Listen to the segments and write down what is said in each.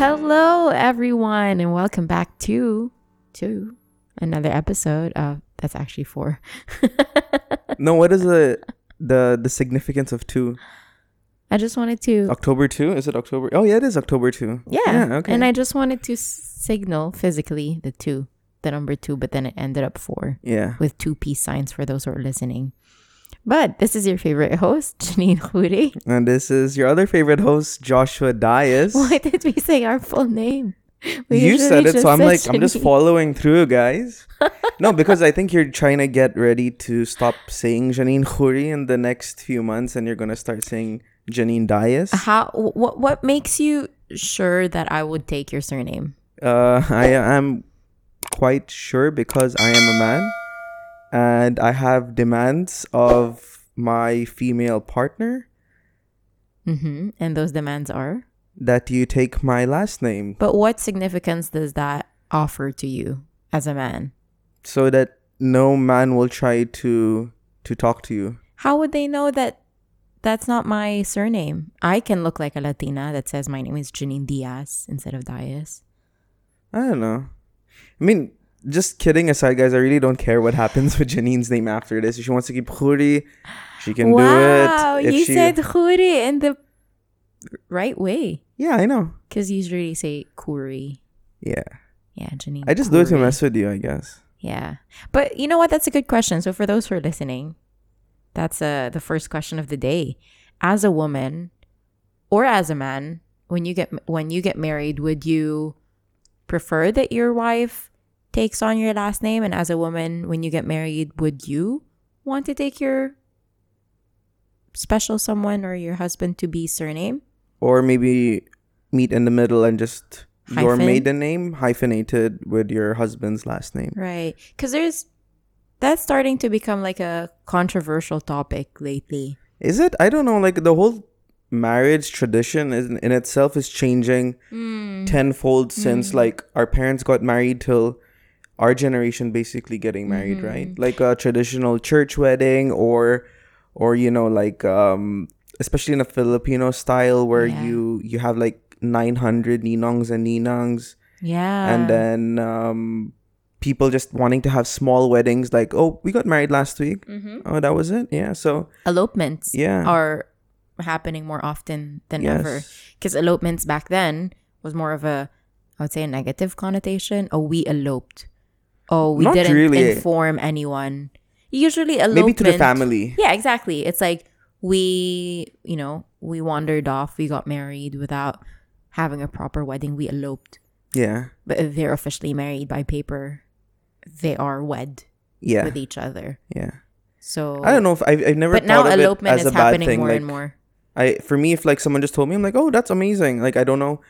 Hello, everyone, and welcome back to to another episode of that's actually four. No, what is the the the significance of two? I just wanted to October two? Is it October? Oh yeah, it is October two. yeah, okay. and I just wanted to signal physically the two, the number two, but then it ended up four yeah. with two peace signs for those who are listening. But this is your favorite host, Janine Khoury. And this is your other favorite host, Joshua Dias. Why did we say our full name? We you said it, so I'm like, I'm just following through, guys. no, because I think you're trying to get ready to stop saying Janine Khoury in the next few months, and you're gonna start saying Janine Dias. How? What? What makes you sure that I would take your surname? Uh, I am quite sure because I am a man, and I have demands of my female partner Mm-hmm. And those demands are. that you take my last name But what significance does that offer to you as a man? so that no man will try to to talk to you. How would they know that that's not my surname? I can look like a Latina that says my name is Janine Diaz instead of Dias. I don't know. I mean, just kidding aside, guys. I really don't care what happens with Janine's name after this. If she wants to keep Khoury, she can wow, do it. If you she, said Khuri in the right way. yeah, I know. Because you usually say Kuri. Yeah, Yeah, Janine. I just do it to mess with you, I guess. Yeah. But you know what? That's a good question. So for those who are listening, that's uh, the first question of the day. As a woman or as a man, when you get when you get married, would you prefer that your wife takes on your last name and as a woman when you get married, would you want to take your special someone or your husband to be surname? Or maybe meet in the middle and just your maiden name hyphenated with your husband's last name. Right. Cuz there's that's starting to become like a controversial topic lately. Is it? I don't know. Like the whole marriage tradition is in itself is changing Mm. tenfold since Mm. like our parents got married till our generation basically getting married Mhm. right like a traditional church wedding or or you know like um especially in a filipino style where Yeah. you you have like 900 ninongs and ninangs Yeah. and then um people just wanting to have small weddings like oh we got married last week mm-hmm. oh that was it yeah so elopements yeah are happening more often than yes ever. Because elopements back then was more of a, I would say, a negative connotation. Oh, we eloped. Oh, we Not didn't really. inform anyone. Usually, elopement. maybe to the family Yeah, exactly. It's like we, you know, we wandered off. We got married without having a proper wedding. We eloped. yeah But if they're officially married by paper, they are wed yeah with each other. yeah So I don't know if I've, I've never But now thought of it elopement as is happening thing. more like, and more. I for me, if like someone just told me, I'm like, oh, that's amazing. Like I don't know,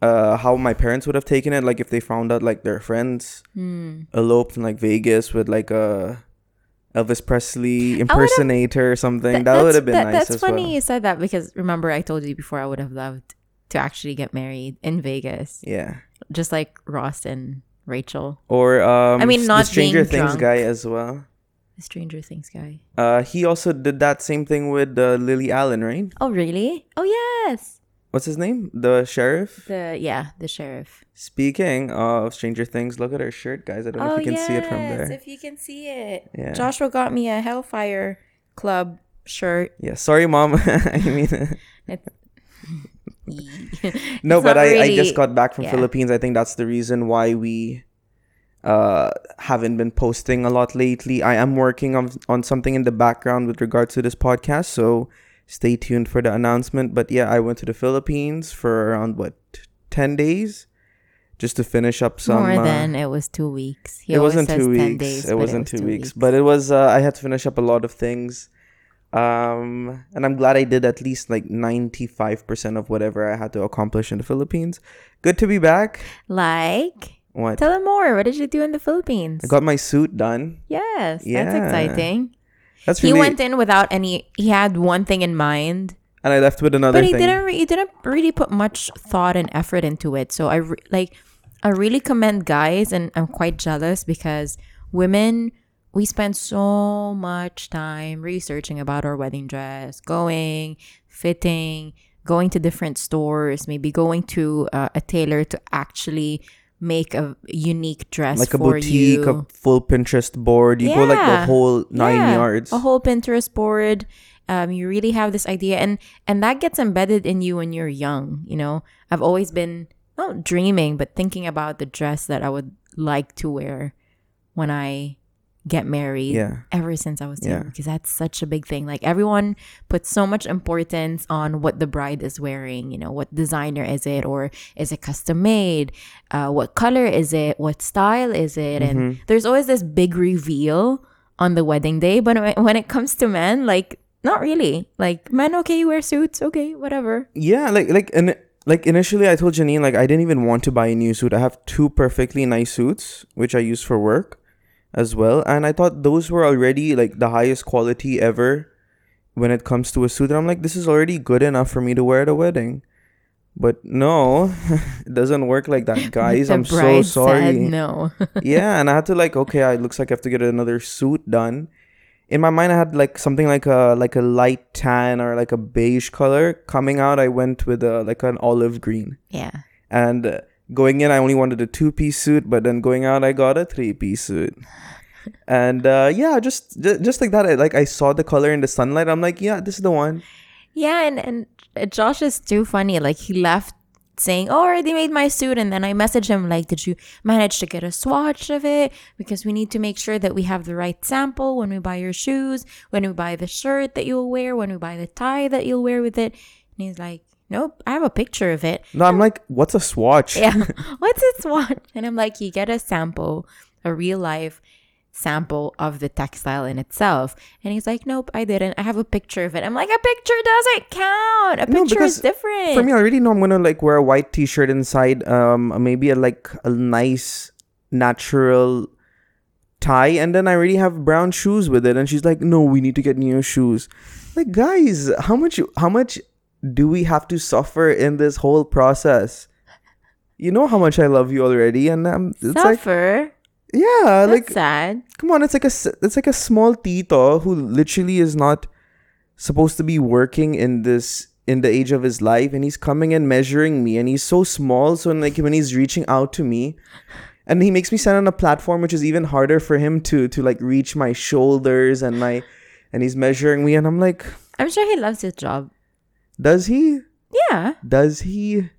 uh, how my parents would have taken it. Like if they found out like their friends Hmm. eloped in like Vegas with like a Elvis Presley impersonator or something. Th- that would have been that- nice That's funny well. you said that because remember I told you before I would have loved to actually get married in Vegas, Yeah. just like Ross and Rachel, Or um, I mean, not the Stranger Things drunk. guy as well. the Stranger Things guy. Uh, he also did that same thing with uh, Lily Allen, right? Oh really? Oh yes. What's his name? The sheriff. The yeah the sheriff. Speaking of Stranger Things, look at her shirt, guys. I don't know oh if you can see it from yes, there. If you can see it, Yeah. Joshua got me a Hellfire Club shirt. Yeah. Sorry, mom. I mean. No, but I, I just got back from yeah. Philippines. I think that's the reason why we uh haven't been posting a lot lately. I am working on on something in the background with regards to this podcast, so stay tuned for the announcement. But yeah, I went to the Philippines for around what ten days, just to finish up some. more uh, than it was two weeks. He it wasn't two weeks. days, it but wasn't was two weeks, but it was. Uh, I had to finish up a lot of things, um, and I'm glad I did at least like ninety five percent of whatever I had to accomplish in the Philippines. Good to be back. like. What? Tell them more. What did you do in the Philippines? I got my suit done. yes, Yeah. that's exciting. That's He went in without any. He had one thing in mind, and I left with another but he thing. didn't. Re- he didn't really put much thought and effort into it. So I re- like. I really commend guys, and I'm quite jealous because women we spend so much time researching about our wedding dress, going, fitting, going to different stores, maybe going to uh, a tailor to actually make a unique dress like a boutique, you. a full Pinterest board. You go like the whole nine Yeah, yards. A whole Pinterest board. Um, you really have this idea, and and that gets embedded in you when you're young. You know, I've always been not dreaming, but thinking about the dress that I would like to wear when I get married. Yeah. Ever since I was Yeah. young, because that's such a big thing. Like everyone puts so much importance on what the bride is wearing. You know, what designer is it, or is it custom made? Uh, what color is it? What style is it? And Mhm. there's always this big reveal on the wedding day but when- when it comes to men like not really like men okay wear suits okay whatever Yeah, like like and like initially I told Janine like I didn't even want to buy a new suit. I have two perfectly nice suits which I use for work as well, and I thought those were already like the highest quality ever when it comes to a suit. And I'm like, this is already good enough for me to wear at a wedding. But no, it doesn't work like that, guys. I'm so sorry. no yeah, and I had to like, okay, I looks like I have to get another suit done. In my mind, I had like something like a like a light tan or like a beige color. Coming out, I went with a like an olive green. yeah And uh, going in, I only wanted a two piece suit, but then going out, I got a three piece suit. And uh, yeah, just ju- just like that, I, like I saw the color in the sunlight. I'm like, yeah, this is the one. yeah and and uh, josh is too funny like he left saying oh I already made my suit and then i messaged him like did you manage to get a swatch of it because we need to make sure that we have the right sample when we buy your shoes when we buy the shirt that you'll wear when we buy the tie that you'll wear with it and he's like nope i have a picture of it No, I'm like, what's a swatch? yeah what's a swatch? and i'm like you get a sample a real life sample of the textile in itself and he's like nope i didn't i have a picture of it i'm like a picture doesn't count a No, picture is different For me, I already know I'm gonna like wear a white T-shirt inside, um, maybe a like a nice natural tie, and then I already have brown shoes with it. And she's like, "No, we need to get new shoes." Like, guys, how much? How much do we have to suffer in this whole process? You know how much I love you already, and um, it's like, suffer? Yeah, that's like sad. come on it's like a it's like a small tito who literally is not supposed to be working in this in the age of his life and he's coming and measuring me and he's so small so like when he's reaching out to me and he makes me stand on a platform which is even harder for him to to like reach my shoulders and my and he's measuring me and i'm like i'm sure he loves his job does he? Yeah. Does he?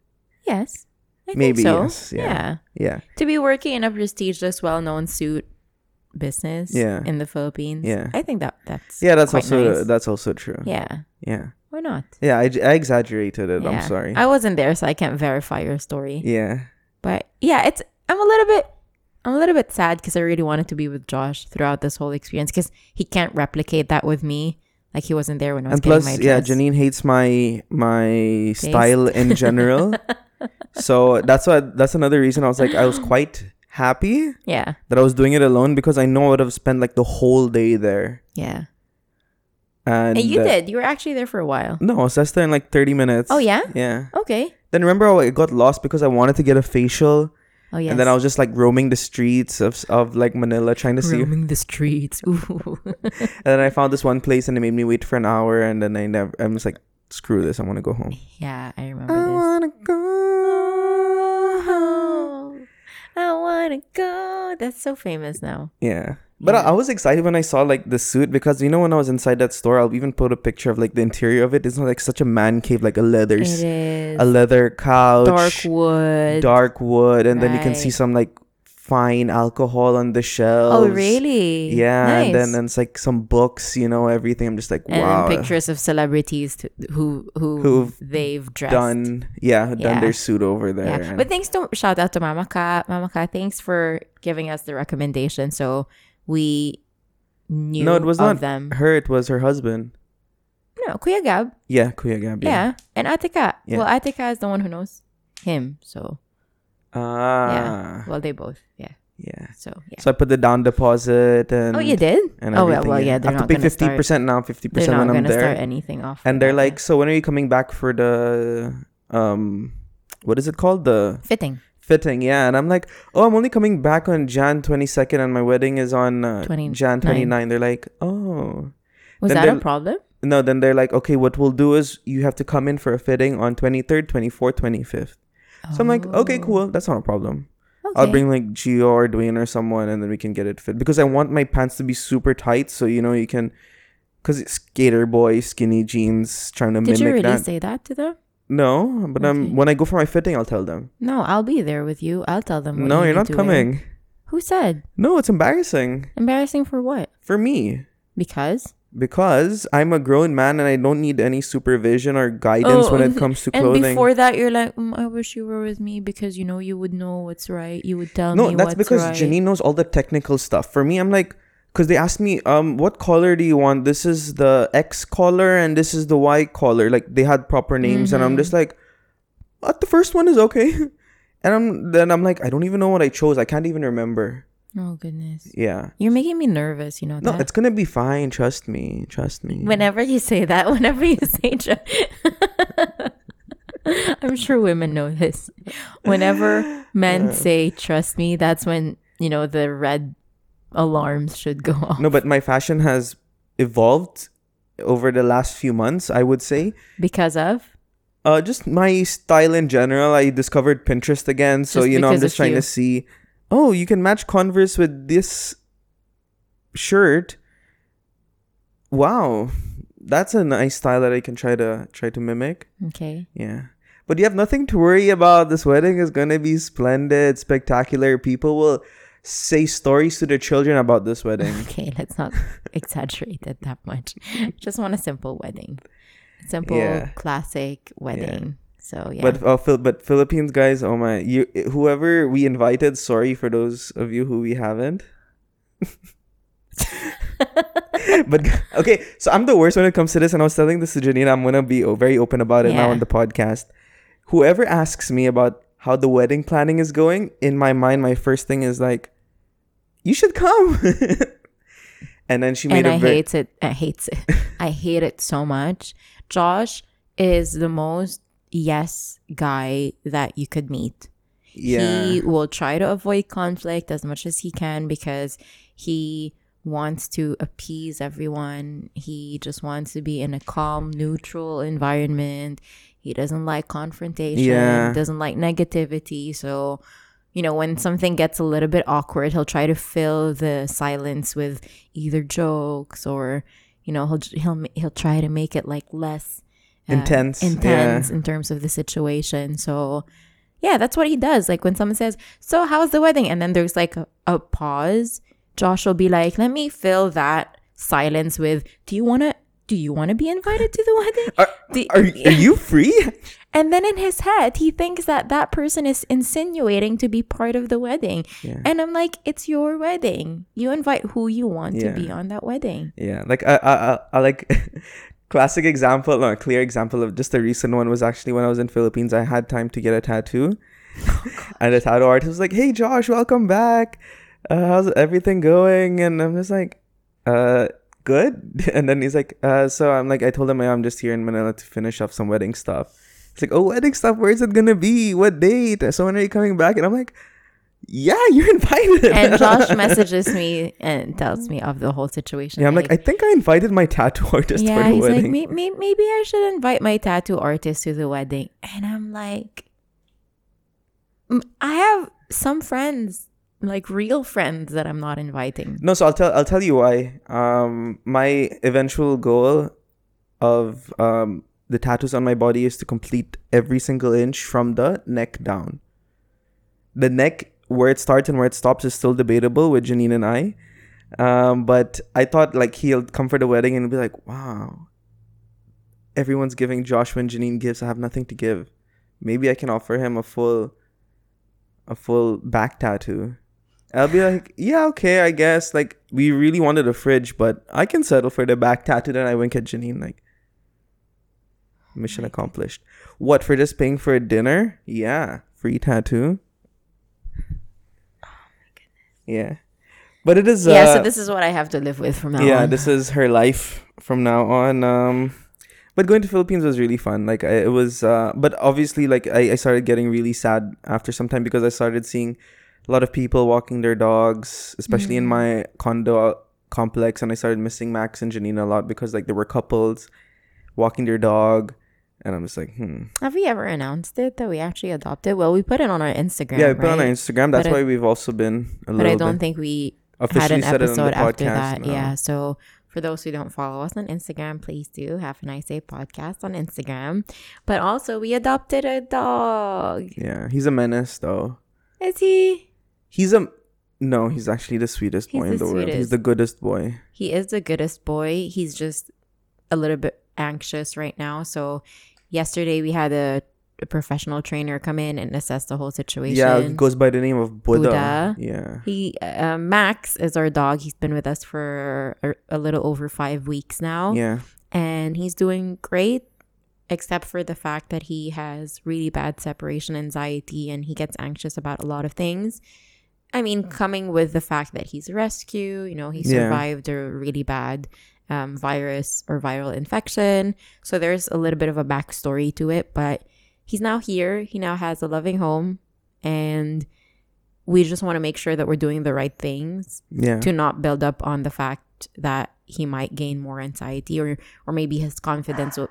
Yes. I Maybe, so. yes, yeah. yeah. Yeah. To be working in a prestigious well-known suit business Yeah. in the philippines. Yeah. i think that that's yeah that's also nice. that's also true. Yeah. Yeah. Why not? Yeah i, I exaggerated it. I'm sorry. I wasn't there, so I can't verify your story. yeah. But yeah, it's I'm a little bit I'm a little bit sad because I really wanted to be with Josh throughout this whole experience because he can't replicate that with me. Like he wasn't there when I was and getting plus my yeah dress. janine hates my my style in general so that's why that's another reason i was like i was quite happy yeah, that i was doing it alone because i know i would have spent like the whole day there yeah. and, And you uh, did. You were actually there for a while. no i was just there in like 30 minutes Oh yeah. yeah Okay. then remember how i got lost because i wanted to get a facial Oh yes. and then i was just like roaming the streets of of like manila trying to see roaming the streets. Ooh. and then i found this one place and they made me wait for an hour and then i never i'm just like screw this i want to go home yeah, I remember. I this. wanna go oh, home. I wanna go. That's so famous now. Yeah. But I, Yeah. I was excited when I saw like the suit because you know when I was inside that store, I'll even put a picture of like the interior of it. It's not like such a man cave, like a leather, It s- is a leather couch, dark wood. dark wood, and then you can see some like fine alcohol on the oh, shelves. Oh really? Yeah, and then Nice. and it's like some books, you know, everything. I'm just like, and wow, then pictures of celebrities to, who who Who've they've dressed. done, yeah, who done Yeah. their suit over there. Yeah. But thanks to shout out to Mama Ka. Mama Ka, thanks for giving us the recommendation. So we knew no, it was of not them. her. It was her husband. No, Kuya Gab. Yeah, Kuya Gab. Yeah. And Atika. Yeah. Well, Atika is the one who knows him. So Ah. well they both. Yeah. Yeah. So yeah. So I put the down deposit and oh you did? and Oh well, well yeah, They're I have not to pay fifty percent now, fifty percent when I'm gonna there. start anything off. and they're that, like, yeah. so when are you coming back for the um what is it called? The fitting. Fitting, yeah. And I'm like, Oh, I'm only coming back on Jan twenty second and my wedding is on uh, 29. Jan twenty nine. They're like, Oh Was Then that a problem? no, then they're like, okay, what we'll do is you have to come in for a fitting on 23rd, 24th, 25th. So I'm like, okay, Oh, cool. That's not a problem. I'll bring like Gio or Dwayne or someone and then we can get it fit because I want my pants to be super tight so you know you can because it's skater boy skinny jeans trying to Did you mimic really that. say that to them? No, but um, when I go for my fitting, I'll tell them. No, I'll be there with you. I'll tell them. What no, you you're not wear. coming. Who said? No, it's embarrassing Embarrassing for what? for me Because because I'm a grown man and I don't need any supervision or guidance when Oh, it comes to clothing. and before that, you're like, mm, I wish you were with me because you know you would know what's right. You would tell no, me No, that's because right. Janine knows all the technical stuff. For me, I'm like, because they asked me, um, what collar do you want? This is the X collar and this is the Y collar. Like they had proper names, and I'm just like, what? The first one is okay. And I'm then I'm like, I don't even know what I chose. I can't even remember. Oh goodness, Yeah. you're making me nervous. You know No, that. it's gonna be fine. Trust me. Trust me. Whenever you say that, whenever you say, I'm sure women know this. Whenever men say "trust me," that's when you know the red alarms should go off. No, but my fashion has evolved over the last few months. I would say. Because of Uh, just my style in general. I discovered Pinterest again, so Just you know I'm just trying you. to see. Oh, you can match Converse with this shirt. Wow, that's a nice style that I can try to try to mimic. okay, Yeah, but you have nothing to worry about. This wedding is gonna be splendid, spectacular. People will say stories to their children about this wedding. okay, let's not exaggerate it that much. Just want a simple wedding, simple Yeah. classic wedding. So yeah, But uh, Phil- but Philippines guys, oh my, you whoever we invited, sorry for those of you who we haven't. but okay, so I'm the worst when it comes to this, and I was telling this to Janina. I'm gonna be very open about it now Yeah. on the podcast. Whoever asks me about how the wedding planning is going, in my mind, my first thing is like, you should come. and then she made and a I very hate it. I hates it. I hate it so much. Josh is the most yes guy that you could meet. yeah. He will try to avoid conflict as much as he can because he wants to appease everyone. He just wants to be in a calm, neutral environment. He doesn't like confrontation, Yeah. doesn't like negativity. So, you know, when something gets a little bit awkward, he'll try to fill the silence with either jokes or, you know, he'll he'll he'll try to make it like less uh, Intense, yeah. intense in terms of the situation. So, yeah, that's what he does. Like when someone says, "So, how's the wedding?" and then there's like a, a pause, Josh will be like, "Let me fill that silence with, do you want to do you want to be invited to the wedding?" Are, Do- are, are you free? and then in his head, he thinks that that person is insinuating to be part of the wedding. Yeah. And I'm like, "It's your wedding. You invite who you want to be on that wedding." Yeah, like I, I, I, I like classic example, no, a clear example of just a recent one was actually when I was in Philippines. I had time to get a tattoo, and the tattoo artist was like, "Hey, Josh, welcome back. Uh, how's everything going?" And I'm just like, "Uh, good." And then he's like, "Uh, so I'm like, I told him "Yeah, I'm just here in Manila to finish up some wedding stuff." It's like, "Oh, wedding stuff. Where's it gonna be? What date? So when are you coming back?" And I'm like. Yeah, you're invited. And Josh messages me and tells me of the whole situation. Yeah, I'm like, I think I invited my tattoo artist for yeah, the he's wedding. like, may- may- maybe I should invite my tattoo artist to the wedding. And I'm like, "Mm, I have some friends, like real friends, that I'm not inviting. No, so I'll tell I'll tell you why. Um, my eventual goal of um the tattoos on my body is to complete every single inch from the neck down. The neck where it starts and where it stops is still debatable with Janine and I. Um, but I thought like he'll come for the wedding and be like, wow, everyone's giving Joshua and Janine gifts. I have nothing to give. Maybe I can offer him a full, a full back tattoo. I'll be like, yeah, okay, I guess. Like, we really wanted a fridge, but I can settle for the back tattoo. Then I wink at Janine, like, mission accomplished. What, for just paying for a dinner? Yeah, free tattoo. Yeah. But it is. Uh, yeah, so this is what I have to live with from now yeah, on. this is her life from now on. Um, but going to Philippines was really fun. Like I, it was, uh, but obviously, like I, I started getting really sad after some time because I started seeing a lot of people walking their dogs, especially in Mm. my condo. complex, and I started missing Max and Janina a lot because like there were couples walking their dog, and I'm just like, hmm. Have we ever announced it that we actually adopted? Well, we put it on our Instagram. yeah, we put it on our? Instagram. That's But why we've also been a But I don't bit think we had an said it on episode the after podcast. that. no. Yeah. So for those who don't follow us on Instagram, please do have a nice day podcast on Instagram. But also, we adopted a dog. Yeah, he's a menace though. Is he? He's a no. He's actually the sweetest He's boy in the the world. He's the goodest boy. He is the goodest boy. He's just a little bit anxious right now. So yesterday we had a, a professional trainer come in and assess the whole situation. Yeah, goes by the name of Buddha. Buddha. Yeah. He uh, Max is our dog. He's been with us for a, a little over five weeks now, Yeah. and he's doing great, except for the fact that he has really bad separation anxiety and he gets anxious about a lot of things. I mean, coming with the fact that he's a rescue, you know, he Yeah. survived a really bad um, virus or viral infection, so there's a little bit of a backstory to it. But he's now here. He now has a loving home, and we just want to make sure that we're doing the right things Yeah. to not build up on the fact that he might gain more anxiety or or maybe his confidence will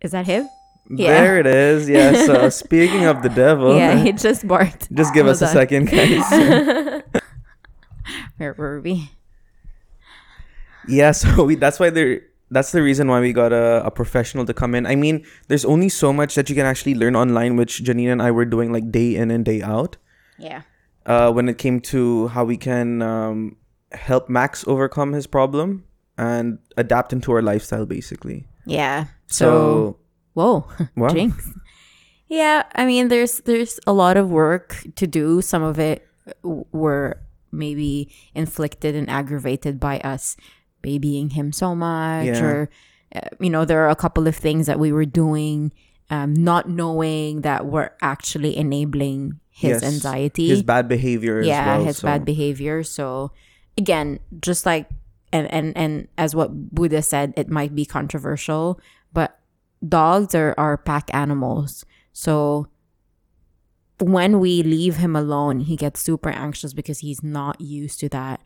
is that him Yeah. There it is. Yeah. So speaking of the devil, yeah he just barked just give us a on. second, guys. where were we yeah. So we that's why there. That's the reason why we got a, a professional to come in. I mean, there's only so much that you can actually learn online, which Janine and I were doing like day in and day out. yeah uh, when it came to how we can um, help Max overcome his problem and adapt into our lifestyle, basically. yeah so, So, whoa wow. jinx yeah i mean there's there's a lot of work to do some of it were maybe inflicted and aggravated by us babying him so much Yeah. or uh, you know there are a couple of things that we were doing um, not knowing that we're actually enabling his Yes, anxiety his bad behavior yeah as well. his so- bad behavior so again just like and and and as what buddha said it might be controversial dogs are are pack animals so when we leave him alone he gets super anxious because he's not used to that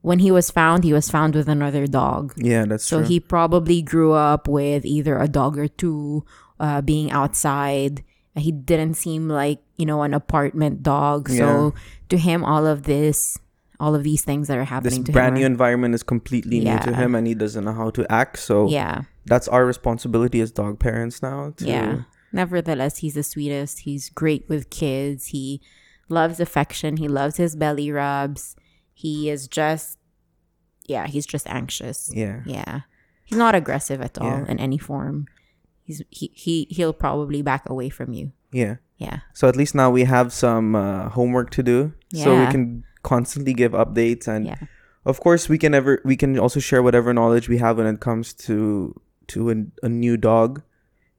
when he was found he was found with another dog Yeah, that's so true. he probably grew up with either a dog or two, uh, being outside. He didn't seem like you know an apartment dog. So to him, all of this, all of these things that are happening to him. This brand new are- environment is completely new to him and he doesn't know how to act. So yeah, that's our responsibility as dog parents now. To, yeah. Nevertheless, he's the sweetest. He's great with kids. He loves affection. He loves his belly rubs. He is just, yeah, he's just anxious. Yeah. Yeah. He's not aggressive at all Yeah. in any form. He's he, he he'll probably back away from you. Yeah. Yeah. So at least now we have some uh, homework to do. So we can constantly give updates and Yeah. of course we can ever we can also share whatever knowledge we have when it comes to to a, a new dog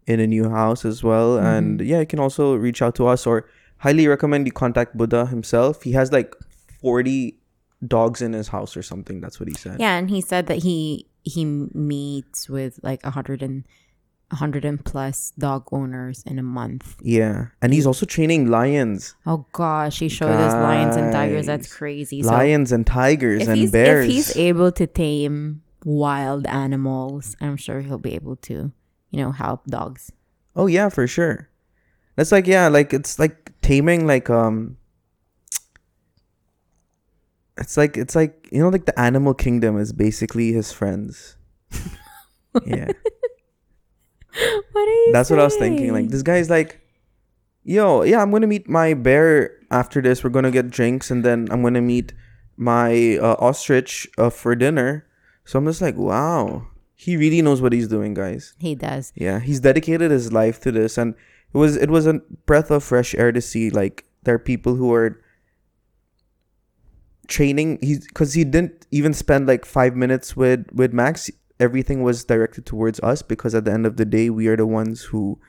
in a new house as well and Mm-hmm. yeah you can also reach out to us or highly recommend you contact buddha himself he has like 40 dogs in his house or something that's what he said Yeah, and he said that he he meets with like a hundred and a hundred and plus dog owners in a month. yeah and he's also training lions Oh gosh, he showed us lions and tigers. That's Guys. crazy. So lions and tigers and bears if he's able to tame wild animals, I'm sure he'll be able to, you know, help dogs. Oh yeah, for sure. That's like yeah, like it's like taming like um it's like it's like you know like the animal kingdom is basically his friends. yeah. What are you That's what I was thinking. Like this guy's like Yo, yeah, I'm gonna meet my bear after this. We're gonna get drinks, and then I'm gonna meet my uh, ostrich uh, for dinner. So I'm just like, wow, he really knows what he's doing, guys. he does. Yeah, he's dedicated his life to this, and it was it was a breath of fresh air to see like there are people who are training. He's because he didn't even spend like five minutes with with Max. Everything was directed towards us because at the end of the day, we are the ones who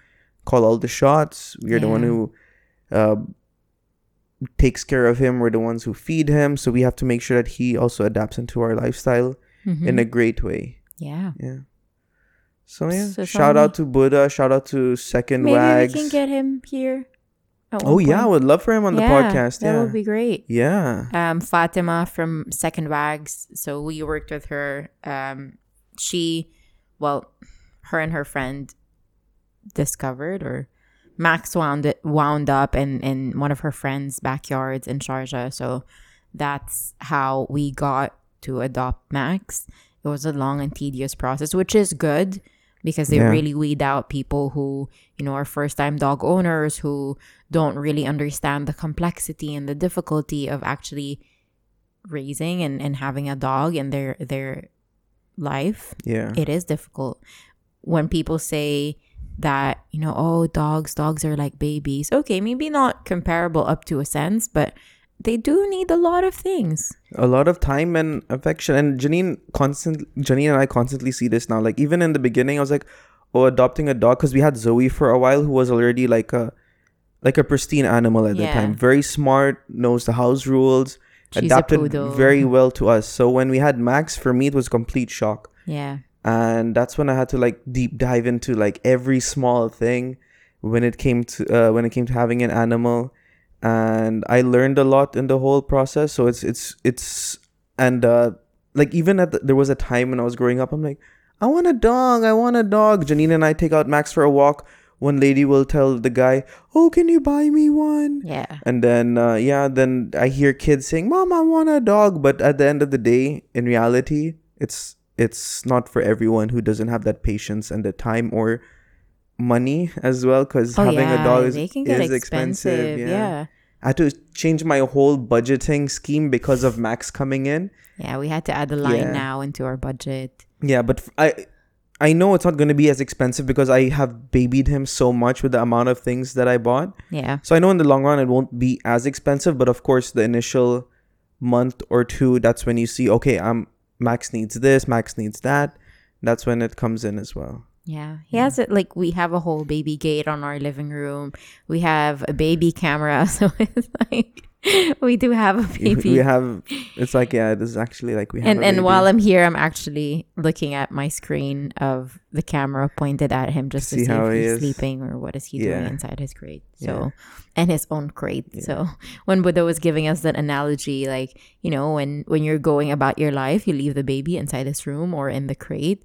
call all the shots. We are the one who uh, takes care of him. We're the ones who feed him. So we have to make sure that he also adapts into our lifestyle in Mhm. a great way. yeah. Yeah. So yeah, So shout out to Buddha. Shout out to Second Maybe Wags. we can get him here Oh yeah, I would love for him on the podcast. Yeah, podcast. That Yeah. would be great. yeah. um, Fatima from Second Wags. So we worked with her. Um, she, well, her and her friend discovered or Max wound it, wound up in in one of her friends' backyards in Sharjah. So that's how we got to adopt Max. It was a long and tedious process, which is good because they Yeah. really weed out people who, you know, are first time dog owners who don't really understand the complexity and the difficulty of actually raising and, and having a dog in their their life Yeah. it is difficult when people say that you know oh dogs dogs are like babies okay maybe not comparable up to a sense but they do need a lot of things. A lot of time and affection. And janine constant janine and i constantly see this now. Like even in the beginning i was like oh adopting a dog. Because we had zoe for a while who was already like a like a pristine animal at the time. Very smart knows the house rules She's adapted very well to us. So when we had max for me it was complete shock. Yeah. And that's when i had to like deep dive into like every small thing when it came to uh, when it came to having an animal and i learned a lot in the whole process. So it's it's it's and uh like even at the, there was a time when i was growing up i'm like i want a dog i want a dog. Janine and i take out max for a walk. One lady will tell the guy oh can you buy me one? Yeah. And then uh, yeah then i hear kids saying mom i want a dog. But at the end of the day in reality it's it's not for everyone who doesn't have that patience and the time or money as well because oh having yeah a dog is, they can get is expensive, expensive yeah. I had to change my whole budgeting scheme because of max coming in yeah we had to add a line Yeah. now into our budget yeah but I I know it's not going to be as expensive because i have babied him so much with the amount of things that i bought yeah So I know in the long run it won't be as expensive, but of course the initial month or two, that's when you see, okay, I'm Max needs this, Max needs that. That's when it comes in as well. Yeah, he has it like we have a whole baby gate on our living room. We have a baby camera, so it's like we do have a baby. We have, it's like, yeah, this is actually like we have. and and while I'm here, I'm actually looking at my screen of the camera pointed at him just to See see, how if he he's is. sleeping or what is he Yeah. doing inside his crate. Yeah. So, and his own crate. So when Buddha was giving us that analogy, like you know, when when you're going about your life, you leave the baby inside his room or in the crate,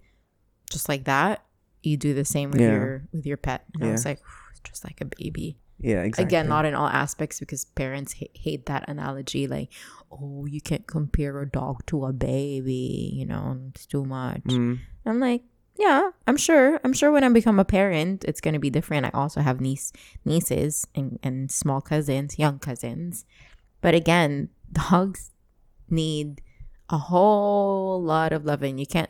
just like that. You do the same with Yeah. your with your pet. And I was like, just like a baby. yeah, exactly. Again, not in all aspects because parents ha- hate that analogy. Like, oh, you can't compare a dog to a baby. You know, it's too much. Mm, I'm like, yeah, I'm sure. I'm sure when I become a parent, it's gonna be different. I also have niece nieces and, and small cousins, young cousins. But again, dogs need a whole lot of loving. You can't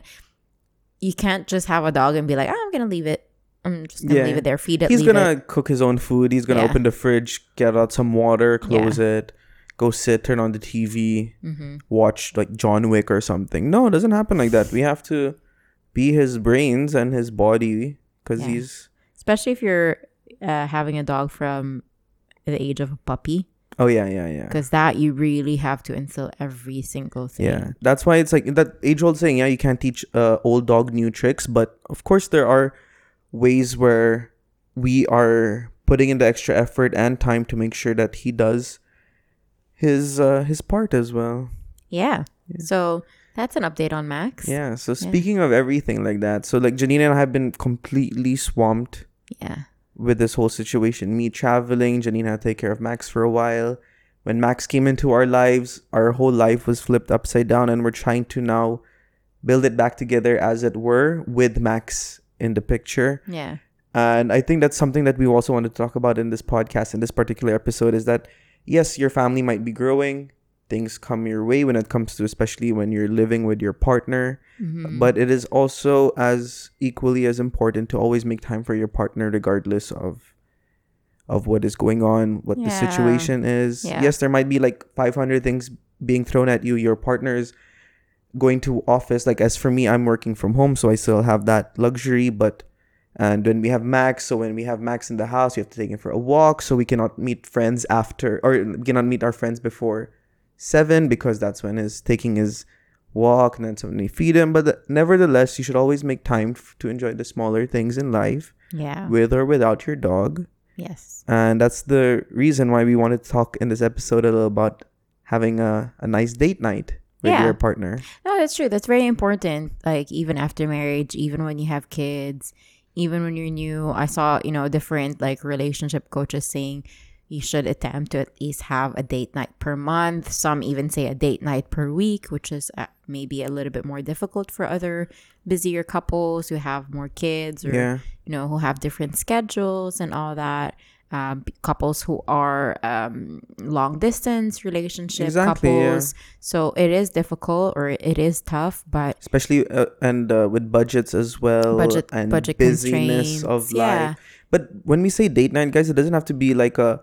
you can't just have a dog and be like, oh, I'm gonna leave it. I'm just gonna Yeah. leave it there, feed it, He's gonna it. cook his own food. He's gonna Yeah. open the fridge, get out some water, close it, go sit, turn on the TV, hmm watch like John Wick or something. No, it doesn't happen like that. We have to be his brains and his body because Yeah. he's Especially if you're uh, having a dog from the age of a puppy, oh yeah yeah yeah because that you really have to instill every single thing. yeah. That's why it's like that age old saying. Yeah, you can't teach uh, old dog new tricks, but of course there are ways where we are putting in the extra effort and time to make sure that he does his uh, his part as well. Yeah. So that's an update on Max. Yeah. So speaking of everything like that, so like Janina and I have been completely swamped Yeah. With this whole situation. Me traveling, Janine had to take care of Max for a while. When Max came into our lives, our whole life was flipped upside down, and we're trying to now build it back together, as it were, with Max in the picture. Yeah. And I think that's something that we also want to talk about in this podcast, in this particular episode, is that yes, your family might be growing. Things come your way when it comes to, especially when you're living with your partner. Mhm. But it is also as equally as important to always make time for your partner, regardless of of what is going on, what the situation is. Yeah. Yes, there might be like 500 things being thrown at you. Your partner's going to office. Like as for me, I'm working from home, so I still have that luxury. But and when we have Max, so when we have Max in the house, we have to take him for a walk, so we cannot meet friends after, or we cannot meet our friends before seven because that's when he's taking his walk and then suddenly feed him. But the, nevertheless, you should always make time f- to enjoy the smaller things in life, yeah. with or without your dog. Yes. And that's the reason why we wanted to talk in this episode a little about having a, a nice date night with Yeah. your partner. No, that's true. That's very important. Like even after marriage, even when you have kids, even when you're new, I saw, you know, different like relationship coaches saying you should attempt to at least have a date night per month. Some even say a date night per week, which is uh, maybe a little bit more difficult for other busier couples who have more kids or Yeah. you know who have different schedules and all that. Um, couples who are um, long distance relationship Exactly, yeah. couples. So it is difficult or it is tough, but Especially uh, and uh, with budgets as well budget and budget busyness of. Yeah. life. But when we say date night, guys, it doesn't have to be like a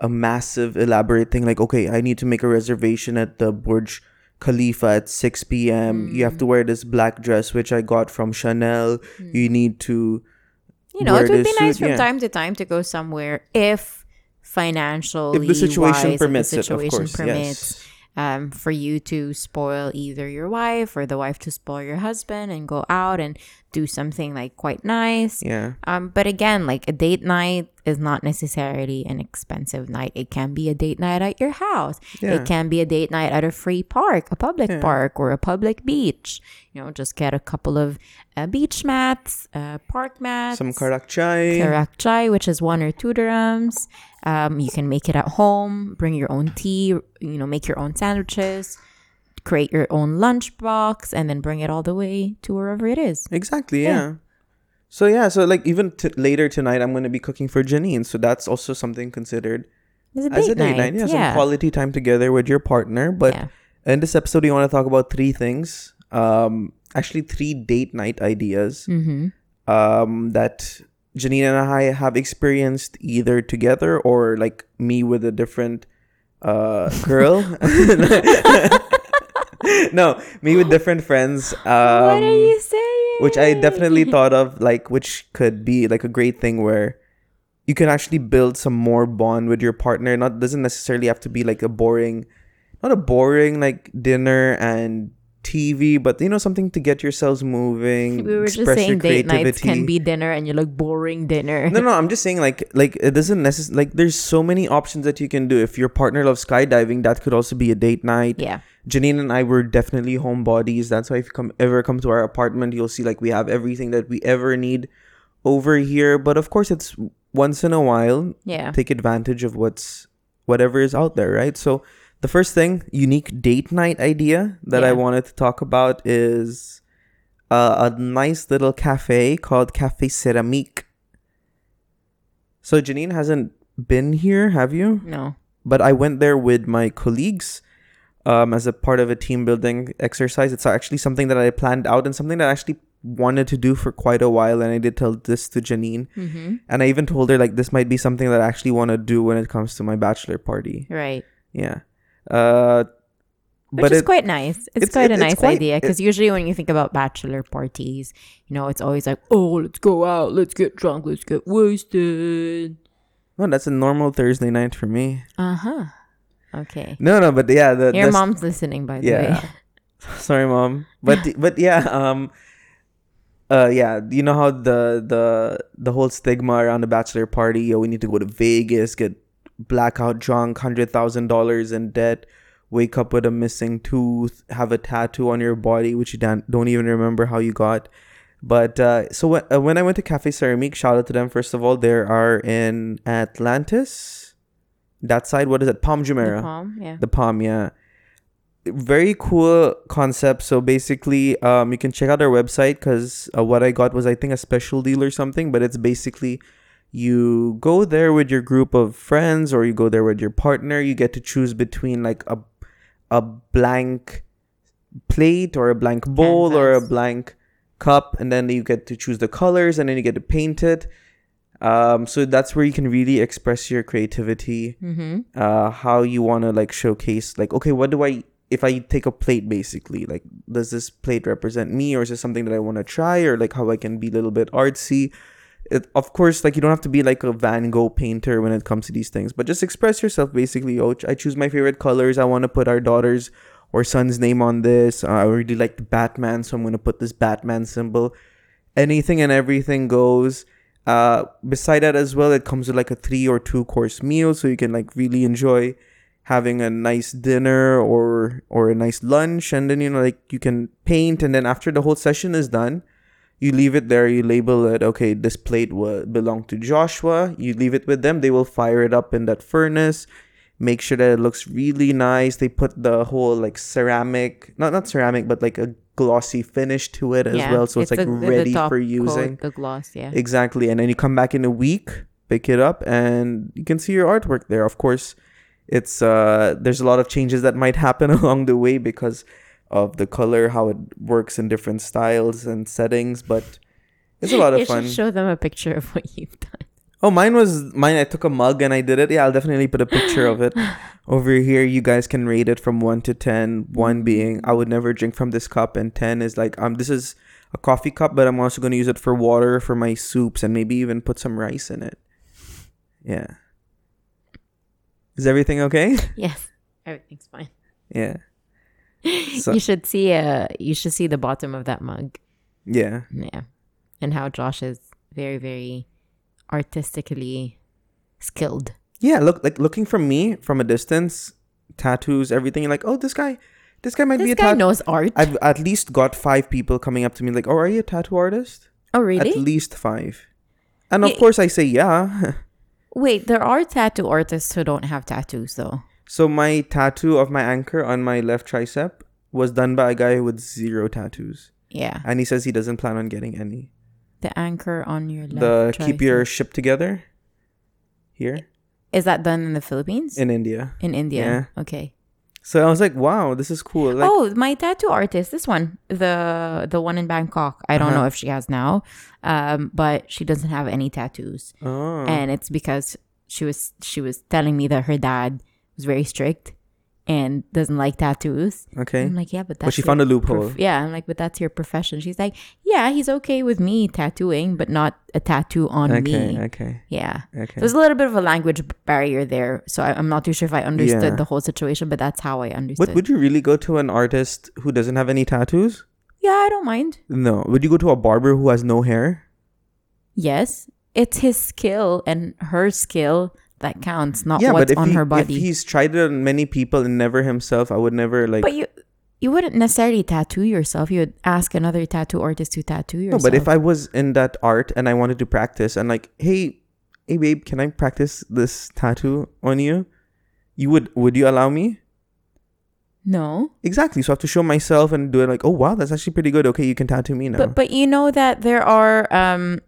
a massive elaborate thing like okay, I need to make a reservation at the Burj Khalifa at 6 p.m. You have to Mm. wear this black dress which I got from Chanel. You need to you know, it would be nice suit, from yeah. time to time to go somewhere if financially, If the situation wise, permits it, the of situation course, permits, yes. um, for you to spoil either your wife or the wife to spoil your husband and go out and do something like quite nice. Yeah. Um, but again, like a date night is not necessarily an expensive night. It can be a date night at your house. Yeah. It can be a date night at a free park, a public Yeah. park, or a public beach. You know, just get a couple of uh, beach mats, uh, park mats, Some karak chai. karak chai, which is one or two dirhams. Um, you can make it at home. Bring your own tea. You know, make your own sandwiches. Create your own lunch box, and then bring it all the way to wherever it is. Exactly, Yeah. yeah. So yeah, so like even t- later tonight, I'm gonna be cooking for Janine, so that's also something considered It's a date, as a date night. night. Yeah, yeah. some quality time together with your partner. But yeah. in this episode, we want to talk about three things. Um, actually, three date night ideas. Mm-hmm. Um, that Janine and I have experienced either together or like me with a different uh girl. no, me with different friends. Um, what are you saying? which I definitely thought of like which could be like a great thing where you can actually build some more bond with your partner. Not doesn't necessarily have to be like a boring, not a boring like dinner and TV, but you know something to get yourselves moving. We were just saying date nights can be dinner, and you're like boring dinner. No, no, I'm just saying like like it doesn't necessarily like there's so many options that you can do. If your partner loves skydiving, that could also be a date night. yeah, Janine and I were definitely homebodies. That's why if you come ever come to our apartment, you'll see like we have everything that we ever need over here. But of course, it's once in a while. yeah. Take advantage of what's whatever is out there, right? So the first thing, unique date night idea that I wanted to talk about is uh, a nice little cafe called Cafe Ceramique. So Janine hasn't been here, have you? No. but I went there with my colleagues um, as a part of a team building exercise. It's actually something that I planned out and something that I actually wanted to do for quite a while. And I did tell this to Janine. Mm-hmm. And I even told her, like, this might be something that I actually want to do when it comes to my bachelor party. Right. Yeah. Uh, Which but is it, quite nice. It's, it's- quite it- a nice quite- idea because usually when you think about bachelor parties, you know, it's always like, oh, let's go out, let's get drunk, let's get wasted. well, that's a normal Thursday night for me. Uh huh. Okay. No, no, but yeah. The, Your mom's listening, by the Yeah. way. Sorry, mom. But but yeah, um uh yeah, you know how the the the whole stigma around a bachelor party, oh, we need to go to Vegas, get blackout drunk, hundred thousand dollars in debt, wake up with a missing tooth, have a tattoo on your body which you don't don't even remember how you got. But uh, so when, uh, when I went to Cafe Ceramique, shout out to them first of all. They are in Atlantis, that side. What is it? Palm Jumeirah. The palm, yeah. The Palm, yeah. Very cool concept. So basically, um, you can check out our website because uh, what I got was I think a special deal or something. But it's basically you go there with your group of friends or you go there with your partner. You get to choose between like a a blank plate or a blank bowl or a blank cup, and then you get to choose the colors, and then you get to paint it. Um, so that's where you can really express your creativity Mm-hmm. uh how you want to like showcase like okay what do i if i take a plate basically like does this plate represent me or is it something that i want to try or like how i can be a little bit artsy it, of course like you don't have to be like a van gogh painter when it comes to these things but just express yourself basically oh i choose my favorite colors i want to put our daughter's or son's name on this uh, i really like the batman so i'm going to put this batman symbol. Anything and everything goes. Uh, beside that as well, it comes with like a three or two course meal, so you can like really enjoy having a nice dinner or or a nice lunch, and then you know like you can paint, and then after the whole session is done, you leave it there. You label it. Okay, this plate will belong to Joshua. You leave it with them. They will fire it up in that furnace. Make sure that it looks really nice. They put the whole like ceramic, not not ceramic, but like a glossy finish to it as Yeah, well, so it's, like the- the ready top for coat, using. the gloss, yeah. Exactly. And then you come back in a week, pick it up, and you can see your artwork there. Of course, it's uh there's a lot of changes that might happen along the way because of the color, how it works in different styles and settings, but it's a lot you of fun. should show them a picture of what you've done. Oh, mine was mine. I took a mug and I did it. Yeah, I'll definitely put a picture of it over here. You guys can rate it from one to ten. One being I would never drink from this cup, and ten is like um this is a coffee cup, but I'm also gonna use it for water for my soups and maybe even put some rice in it. Yeah. Is everything okay? Yes, everything's fine. Yeah. So- you should see uh you should see the bottom of that mug. Yeah. Yeah. And how Josh is very, very artistically skilled. Yeah. Look like looking from me from a distance, tattoos, everything. You're like, oh, this guy, this guy might be a guy tattoo. knows art. I've at least got five people coming up to me like, oh, are you a tattoo artist? oh really? At least five. And of Yeah. course, I say yeah. Wait, there are tattoo artists who don't have tattoos though. So my tattoo of my anchor on my left tricep was done by a guy with zero tattoos, Yeah. and he says he doesn't plan on getting any. The anchor on your left. the keep your ship together. Here Is that done in the Philippines? in India. in India. Yeah. Okay. So I was like, wow, this is cool. Like, oh, my tattoo artist, this one, the the one in Bangkok. I don't Uh-huh. know if she has now, um, but she doesn't have any tattoos, oh. and it's because she was she was telling me that her dad was very strict and doesn't like tattoos. okay. I'm like, yeah, but that's But she found a loophole. prof- yeah, I'm like, but that's your profession. She's like, yeah, he's okay with me tattooing, but not a tattoo on okay, me. okay, Okay. Yeah. okay. There's a little bit of a language barrier there, so I, I'm not too sure if I understood Yeah. the whole situation, but that's how I understood. But would you really go to an artist who doesn't have any tattoos? yeah, I don't mind. No. Would you go to a barber who has no hair? Yes, it's his skill and her skill that counts, not yeah, what's but if, on he, her if body. he's tried it on many people and never himself, I would never like. But you you wouldn't necessarily tattoo yourself. You would ask another tattoo artist to tattoo yourself. no, but if I was in that art and I wanted to practice and like, hey, hey babe, can I practice this tattoo on you? You would would you allow me? no, Exactly. So I have to show myself and do it like, oh wow, that's actually pretty good. Okay, you can tattoo me now. but but you know that there are um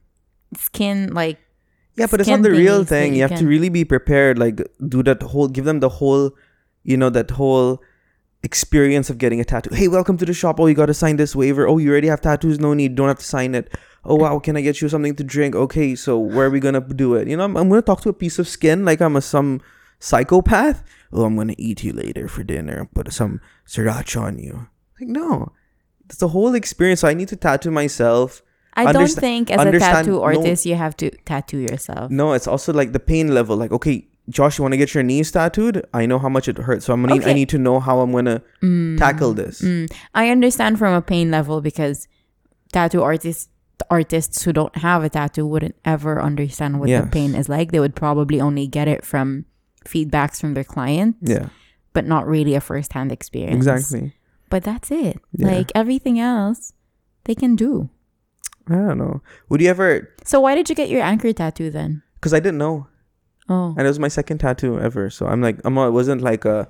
skin like yeah, but it's not the real thing. You, you have to really be prepared. Like do that whole give them the whole you know, that whole experience of getting a tattoo. Hey, welcome to the shop. Oh, you gotta sign this waiver. Oh, you already have tattoos, no need, don't have to sign it. Oh wow, can I get you something to drink? Okay, so where are we gonna do it? You know, I'm, I'm gonna talk to a piece of skin like I'm a some psychopath. Oh, I'm gonna eat you later for dinner and put some sriracha on you. Like, no. It's the whole experience. So I need to tattoo myself. I don't think as a tattoo no- artist you have to tattoo yourself. No, it's also like the pain level. Like, okay, Josh, you want to get your knees tattooed? I know how much it hurts, so I'm gonna. I Okay. need to know how I'm gonna tackle this. Mm. I understand from a pain level because tattoo artists artists who don't have a tattoo wouldn't ever understand what the pain is like. They would probably only get it from feedbacks from their clients. Yeah, but not really a first hand experience. exactly. But that's it. Yeah. Like everything else they can do. I don't know. Would you ever? So why did you get your anchor tattoo then? Because I didn't know, Oh. and it was my second tattoo ever. So I'm like, I'm. It wasn't like a.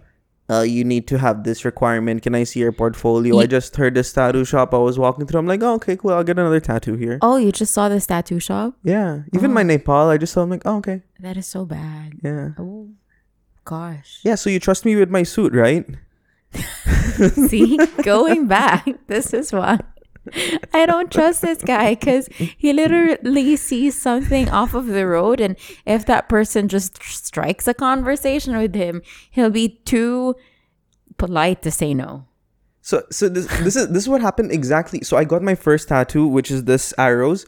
Uh, you need to have this requirement. Can I see your portfolio? I just heard this tattoo shop I was walking through. I'm like, oh, okay, cool. I'll get another tattoo here. Oh, you just saw this tattoo shop? Yeah. Even Oh. my Nepal, I just saw. I'm like, oh, okay. That is so bad. Yeah. Oh gosh. Yeah. So you trust me with my suit, right? See, going back, this is why I don't trust this guy because he literally sees something off of the road, and if that person just strikes a conversation with him, he'll be too polite to say no. So so this this is this is what happened exactly. So I got my first tattoo, which is this arrows.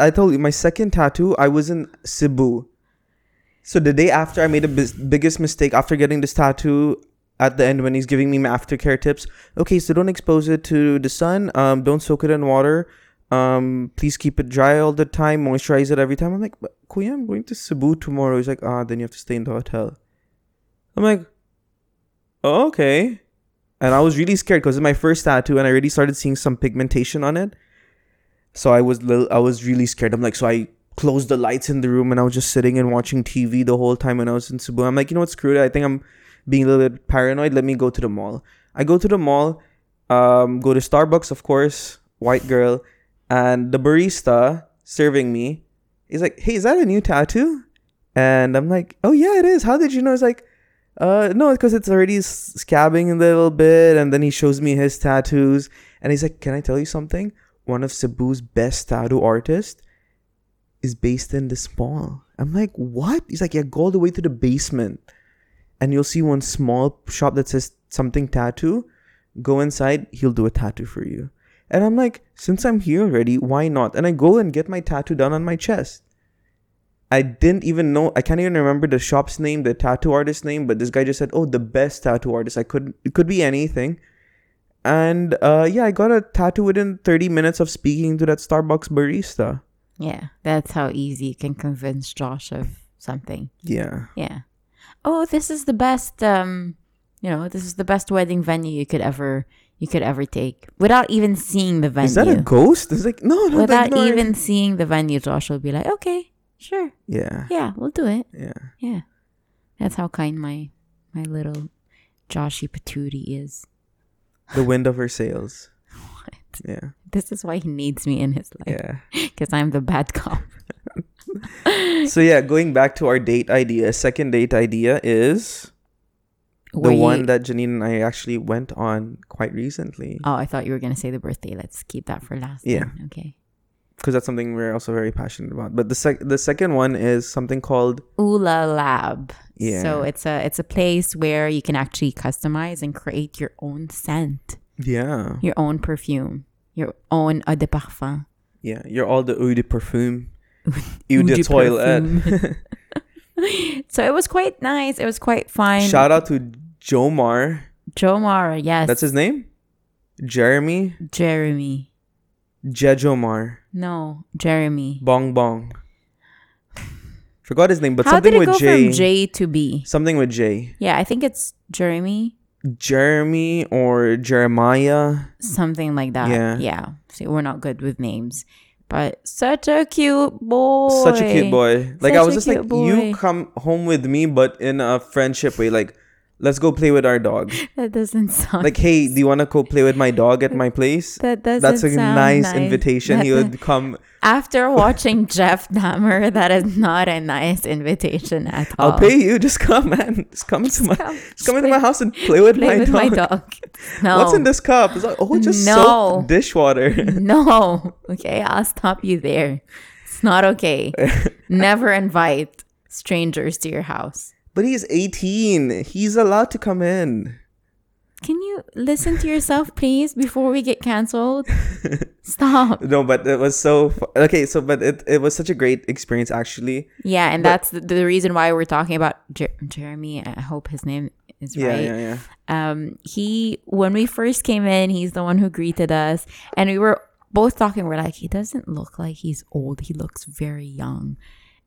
I told you my second tattoo. I was in Cebu. So the day after, I made bis- biggest mistake after getting this tattoo. At the end, when he's giving me aftercare tips, okay, so don't expose it to the sun. Um, don't soak it in water. um, please keep it dry all the time, moisturize it every time. I'm like, Kuya, I'm going to Cebu tomorrow. He's like, ah, then you have to stay in the hotel. I'm like, oh, okay. And I was really scared because it's my first tattoo, and I already started seeing some pigmentation on it. So I was little, I was really scared. I'm like, so I closed the lights in the room, and I was just sitting and watching TV the whole time when I was in Cebu. I'm like, you know what, screw it. I think I'm being a little bit paranoid. Let me go to the mall. I go to the mall, um, go to Starbucks, of course, white girl, and the barista serving me is like, "Hey, is that a new tattoo?" And I'm like, "Oh yeah, it is. How did you know?" It's like, "Uh, no, because it's already scabbing a little bit." And then he shows me his tattoos, and he's like, "Can I tell you something? One of Cebu's best tattoo artists is based in this mall." I'm like, "What?" He's like, "Yeah, go all the way to the basement." And you'll see one small shop that says something tattoo. Go inside, he'll do a tattoo for you. And I'm like, since I'm here already, why not? And I go and get my tattoo done on my chest. I didn't even know, I can't even remember the shop's name, the tattoo artist's name, but this guy just said, oh, the best tattoo artist. I could, it could be anything. And uh, yeah, I got a tattoo within 30 minutes of speaking to that Starbucks barista. Yeah, that's how easy you can convince Josh of something. Yeah. Yeah. Oh, this is the best um you know, this is the best wedding venue you could ever you could ever take without even seeing the venue. Is that a ghost? It's like, no, no, without no, I- even seeing the venue, Josh will be like, "Okay, sure. Yeah. Yeah, we'll do it." Yeah. Yeah. That's how kind my my little Joshy Patootie is. The wind of her sails. What? Yeah. This is why he needs me in his life Yeah. because I'm the bad cop. So yeah, going back to our date idea, second date idea is the one that Janine and I actually went on quite recently Oh, I thought you were gonna say the birthday. Let's keep that for last. Yeah. then. Okay. because that's something we're also very passionate about. But the sec- the second one is something called Ula Lab. Yeah. So it's a it's a place where you can actually customize and create your own scent, yeah your own perfume, your own eau de parfum. yeah you're all the eau de parfum, eau de toilette. So it was quite nice. It was quite fun. Shout out to Jomar. Jomar, yes. That's his name. Jeremy Jeremy. Jejomar No, Jeremy. Bong Bong. Forgot his name, but How something did it with go J. from J to B? Something with J. Yeah, I think it's Jeremy. Jeremy or Jeremiah. Something like that. Yeah. Yeah. See, we're not good with names. But such a cute boy. Such a cute boy. Like I was just like, boy. you come home with me, but in a friendship way. Like, let's go play with our dog. That doesn't sound Like, hey, do you want to go play with my dog at my place? that doesn't That's a sound nice, invitation. That- he would come. After watching Jeff Dahmer, that is not a nice invitation at all. I'll pay you. Just come, man. Just come into my, come- just come into my house and play with, Play my, with dog. my dog. No. What's in this cup? It's like, oh, just No. soap dishwater. No. Okay, I'll stop you there. It's not okay. Never invite strangers to your house. But he's 18. He's allowed to come in. Can you listen to yourself, please, before we get canceled? Stop. No, but it was so fu- okay. So, but it, it was such a great experience actually. Yeah, and But- that's the, the reason why we're talking about Jer- Jeremy. I hope his name is Yeah, right. yeah, yeah. um he when we first came in he's the one who greeted us and we were both talking we're like he doesn't look like he's old he looks very young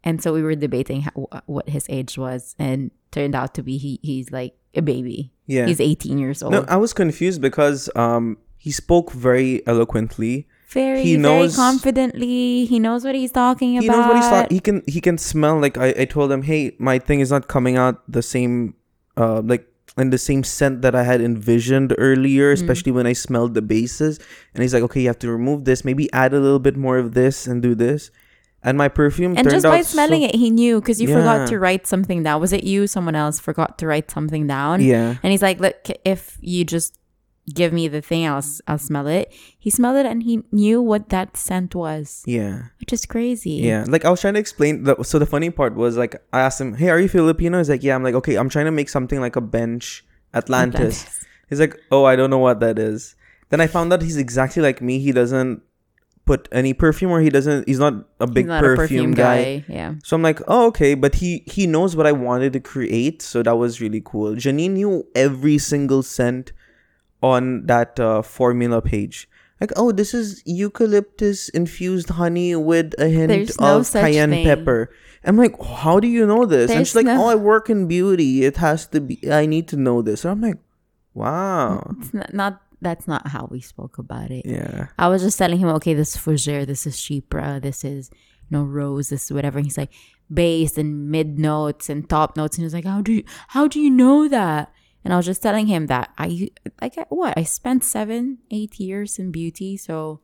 and so we were debating how, what his age was and turned out to be he he's like a baby Yeah. he's 18 years old No, I was confused because um he spoke very eloquently. very he knows- very confidently he knows what he's talking about He knows what he's talking. He can he can smell like I, I told him, hey, my thing is not coming out the same uh like in the same scent that I had envisioned earlier, Mm-hmm. especially when I smelled the bases. And he's like, okay, you have to remove this, maybe add a little bit more of this and do this. And my perfume and just by smelling so- it he knew because you Yeah. forgot to write something down was it you someone else forgot to write something down Yeah. And he's like, look, if you just give me the thing, I'll, I'll smell it. He smelled it and he knew what that scent was, Yeah. which is crazy. Yeah, like I was trying to explain. The, so the funny part was like I asked him, "Hey, are you Filipino?" He's like, "Yeah." I'm like, "Okay, I'm trying to make something like a bench Atlantis." Atlantis. He's like, "Oh, I don't know what that is." Then I found out he's exactly like me. He doesn't put any perfume, or he doesn't. He's not a big not perfume, a perfume guy. guy. Yeah. So I'm like, "Oh, okay," but he he knows what I wanted to create, so that was really cool. Janine knew every single scent on that uh, formula page. like, oh, this is eucalyptus infused honey with a hint There's of such cayenne thing. pepper. I'm like, how do you know this? and she's like, no- oh, I work in beauty. It has to be. I need to know this. And I'm like, wow. It's not, not that's not how we spoke about it. Yeah. I was just telling him, okay, this is fougere, this is chypre, this is you know rose, this is whatever. He's like bass and mid notes and top notes, and he's like, how do you how do you know that? And I was just telling him that I like what I spent seven eight years in beauty, so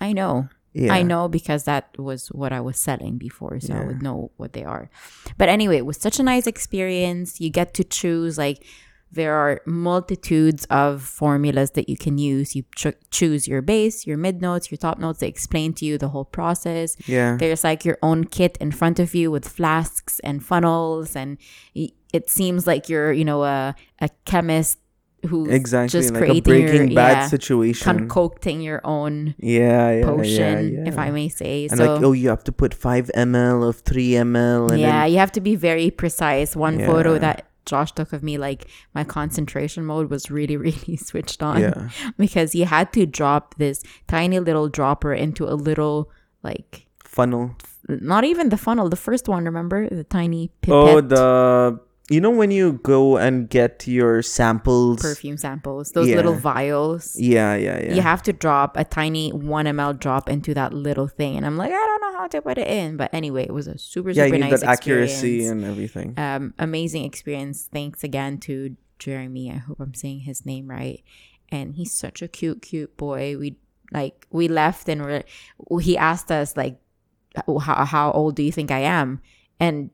I know. Yeah. I know because that was what I was selling before, so I would know what they are. But anyway, it was such a nice experience. You get to choose like there are multitudes of formulas that you can use. You ch- choose your base, your mid notes, your top notes. They explain to you the whole process. Yeah. There's like your own kit in front of you with flasks and funnels, and it seems like you're, you know, a a chemist who's Exactly. just like a creating your- Bad yeah, situation. concocting your own yeah, yeah, potion, yeah, yeah. if I may say. And so like, oh, you have to put five ml of three ml. And yeah, then, you have to be very precise. One photo that Josh took of me, like my concentration mode was really, really switched on yeah, because he had to drop this tiny little dropper into a little, like, funnel. not even the funnel, the first one, remember? The tiny pipette Oh, the you know when you go and get your samples. perfume samples, those little vials. Yeah, yeah, yeah. You have to drop a tiny 1 ml drop into that little thing. And I'm like, I don't know how to put it in. But anyway, it was a super, yeah, super you nice that accuracy and everything. um, amazing experience. Thanks again to Jeremy. I hope I'm saying his name right. And he's such a cute, cute boy. We like we left and we're, he asked us like, how how old do you think I am? And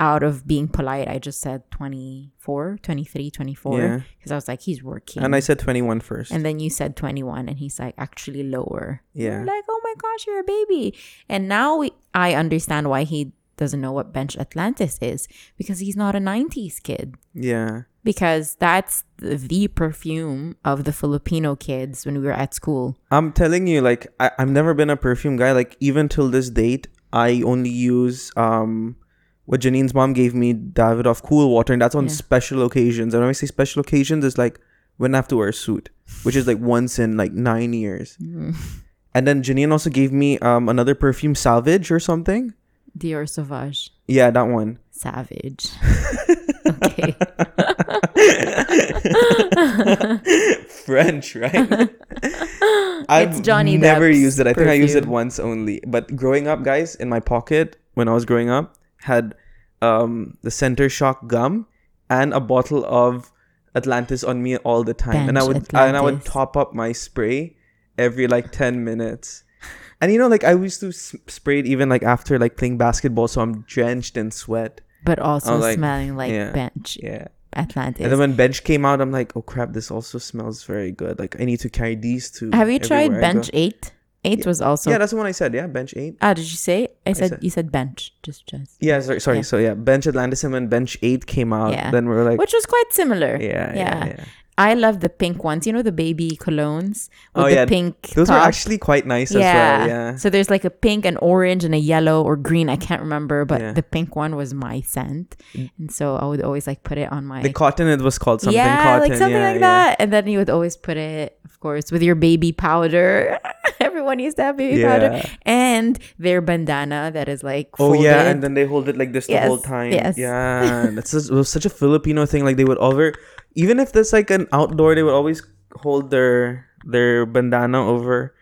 out of being polite, I just said 24, 23, 24 Yeah. because I was like, he's working. And I said 21 first. And then you said 21 and he's like actually lower. Yeah. Like, oh my gosh, you're a baby. And now we, I understand why he doesn't know what Bench Atlantis is because he's not a 90s kid. yeah. Because that's the, the perfume of the Filipino kids when we were at school. I'm telling you, like, I, I've never been a perfume guy. Like, even till this date, I only use um what Janine's mom gave me, Davidoff Cool Water, and that's on Yeah. special occasions. And when I say special occasions, it's like when I have to wear a suit, which is like once in like nine years. Mm. And then Janine also gave me um another perfume, Salvage or something. Dior Sauvage. Yeah, that one. Savage. okay. French, right? I've It's Johnny never Depp's used it. I think I used it once only. But growing up, guys, in my pocket when I was growing up, had um the Center Shock gum and a bottle of Atlantis on me all the time, and I Bench would and I would top up my spray every like ten minutes. And you know, like I used to s- spray it even like after like playing basketball, so I'm drenched in sweat. But also like, smelling like yeah. Bench Yeah. Atlantis. And then when bench came out, I'm like, oh crap, this also smells very good. Like I need to carry these two. Have you tried everywhere I go. Bench 8? 8 was also. yeah, that's the one I said. Yeah, bench eight. Ah, did you say? I said, said- you said bench. Just just. Yeah, sorry, sorry. Yeah. So yeah, bench Atlantis and when bench eight came out, Yeah. then we were like, Which was quite similar. yeah, yeah, yeah. yeah. I love the pink ones. You know the baby colognes with Oh, the yeah. pink Those top? are actually quite nice as well. Yeah. So there's like a pink, an orange, and a yellow or green. I can't remember, but Yeah. the pink one was my scent, and so I would always like put it on my The cotton, it was called something yeah, cotton. like something yeah, like yeah. that. And then you would always put it, of course, with your baby powder. Everyone used to have baby powder and their bandana that is like Oh yeah, and then they hold it like this the whole time. yes. Yeah, that's just, was such a Filipino thing. Like they would over, even if there's like an outdoor, they would always hold their their bandana over.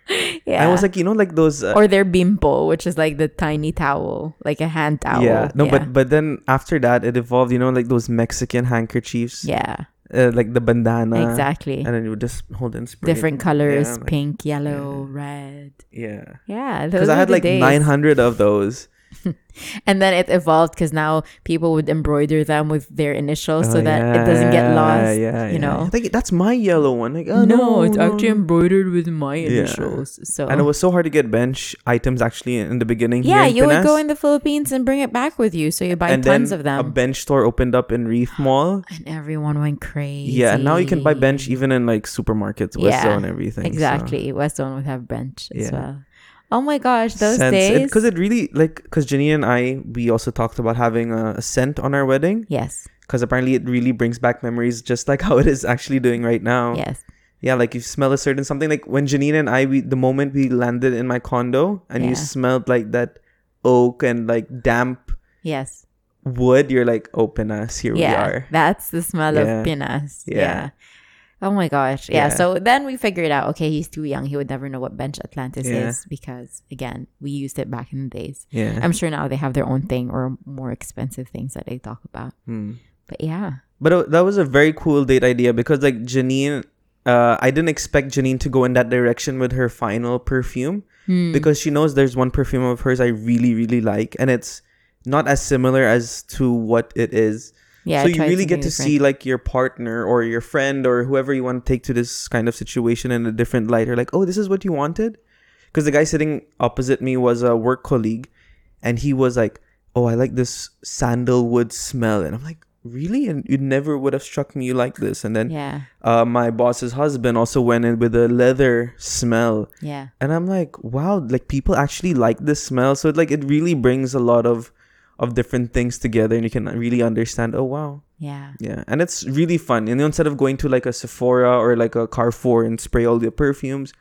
yeah. I was like, you know, like those. Uh, or their bimpo, which is like the tiny towel, like a hand towel. yeah, no, but but then after that, it evolved. You know, like those Mexican handkerchiefs. yeah, uh, like the bandana. exactly. And then you would just hold and spray. Different colors, Yeah, like- pink, yellow, red. Yeah. Yeah, Because I had like days. 900 of those. and then it evolved because now people would embroider them with their initials so Oh, that it doesn't get lost. Yeah, you know. I think that's my yellow one. Like, oh, no, no, it's no, actually embroidered with my Yeah. initials. So And it was so hard to get bench items actually in the beginning. yeah, here in you would go in the Philippines and bring it back with you, so you buy and tons then of A bench store opened up in Reef Mall. and everyone went crazy. Yeah, and now you can buy bench even in like supermarkets, West Yeah, Zone, everything. so Exactly, West Zone would have bench as Yeah. well. Oh my gosh, those scents- days. Because it, really like because Janine and I we also talked about having a, a scent on our wedding yes, because apparently it really brings back memories just like how it is actually doing right now. yes. yeah, like you smell a certain something. Like when Janine and I, we the moment we landed in my condo and you Yeah. smelled like that oak and like damp Yes. wood, you're like, oh, open us, here we yeah. are. That's the smell Yeah. of pinas. Yeah. Oh my gosh. Yeah. Yeah. So then we figured out, okay, he's too young. He would never know what bench Atlantis Yeah. is because again, we used it back in the days. Yeah. I'm sure now they have their own thing or more expensive things that they talk about. Hmm. But yeah. But it, that was a very cool date idea because like Janine, uh, I didn't expect Janine to go in that direction with her final perfume Hmm. because she knows there's one perfume of hers I really really like and it's not as similar as to what it is. Yeah. so you really get to see like your partner or your friend or whoever you want to take to this kind of situation in a different light or like, oh, this is what you wanted. Because the guy sitting opposite me was a work colleague, and he was like, oh, I like this sandalwood smell, and I'm like, really? And you never would have struck me like this. And then different. uh, my boss's husband also went in with a leather smell, Yeah. Yeah. and I'm like, wow, like people actually like this smell. So like it really brings a lot of of different things together, and you can really understand. Oh wow, Yeah. yeah, and it's really fun. And instead of going to like a Sephora or like a Carrefour and spray all the perfumes,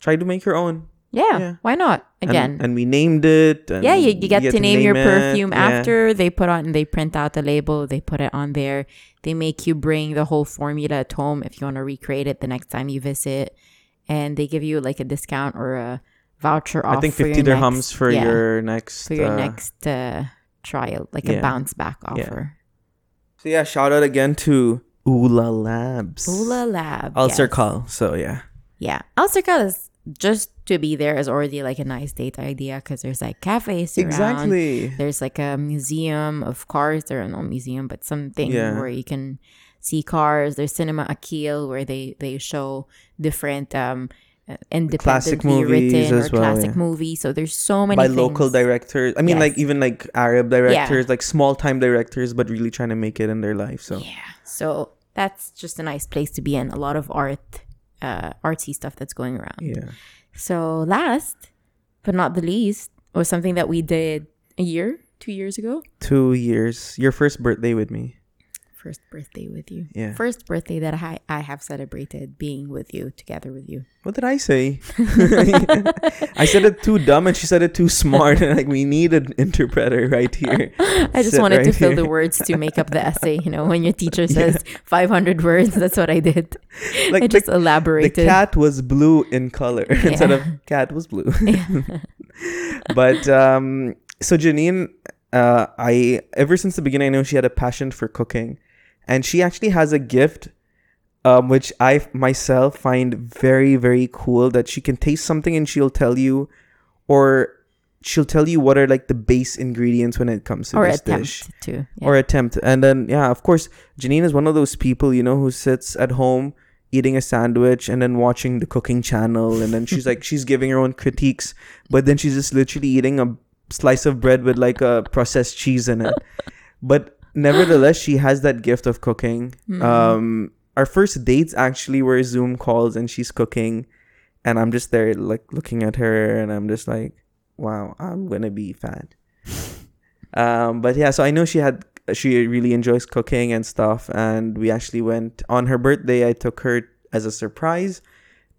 try to make your own. Yeah. Yeah. Why not? Again. and, we named it. And yeah, you, you get to name your it. perfume Yeah. after they put on they print out the label, they put it on there. They make you bring the whole formula at home if you want to recreate it the next time you visit. And they give you like a discount or a voucher off. I think fifty your dirhams next- for yeah, your next. for your uh, next uh, trial, like yeah. a bounce back Yeah. offer. So yeah, shout out again to Ula Labs. Ula Lab. Ulcer yes. Call. So yeah. Yeah. Ulcer is just to be there is already like a nice date idea because there's like cafes around. Exactly. There's like a museum of cars. There are no museum, but something Yeah. where you can see cars. There's Cinema Akil where they they show different um uh, classic movies written or well, classic yeah. movies. So there's so many By things. local directors. I mean, Yes. like even like Arab directors, like small time directors, but really trying to make it in their life. So Yeah. So that's just a nice place to be in. A lot of art, uh, artsy stuff that's going around. yeah. So last but not the least was something that we did a year, two years ago. Two years. Your first birthday with me. First birthday with you. Yeah. First birthday that I I have celebrated being with you, together with you. What did I say? I said it too dumb and she said it too smart. And like, we need an interpreter right here. I just Sit wanted to right fill here. the words to make up the essay. You know, when your teacher says 500 words, that's what I did. Like I the, just the elaborated. cat was blue in color instead of cat was blue. but um, so Janine, uh, I ever since the beginning, I know she had a passion for cooking, and she actually has a gift, um, which I myself find very very cool. That she can taste something and she'll tell you, or she'll tell you what are like the base ingredients when it comes to or this dish to. Yeah. or attempt. And then yeah, of course, Janine is one of those people, you know, who sits at home eating a sandwich and then watching the cooking channel and then she's like she's giving her own critiques, but then she's just literally eating a slice of bread with like a processed cheese in it. But nevertheless, she has that gift of cooking. Mhm. Um our first dates actually were Zoom calls and she's cooking and I'm just there like looking at her and I'm just like, wow, I'm gonna be fat. Um, but yeah, so I know she had she really enjoys cooking and stuff, and we actually went on her birthday. I took her as a surprise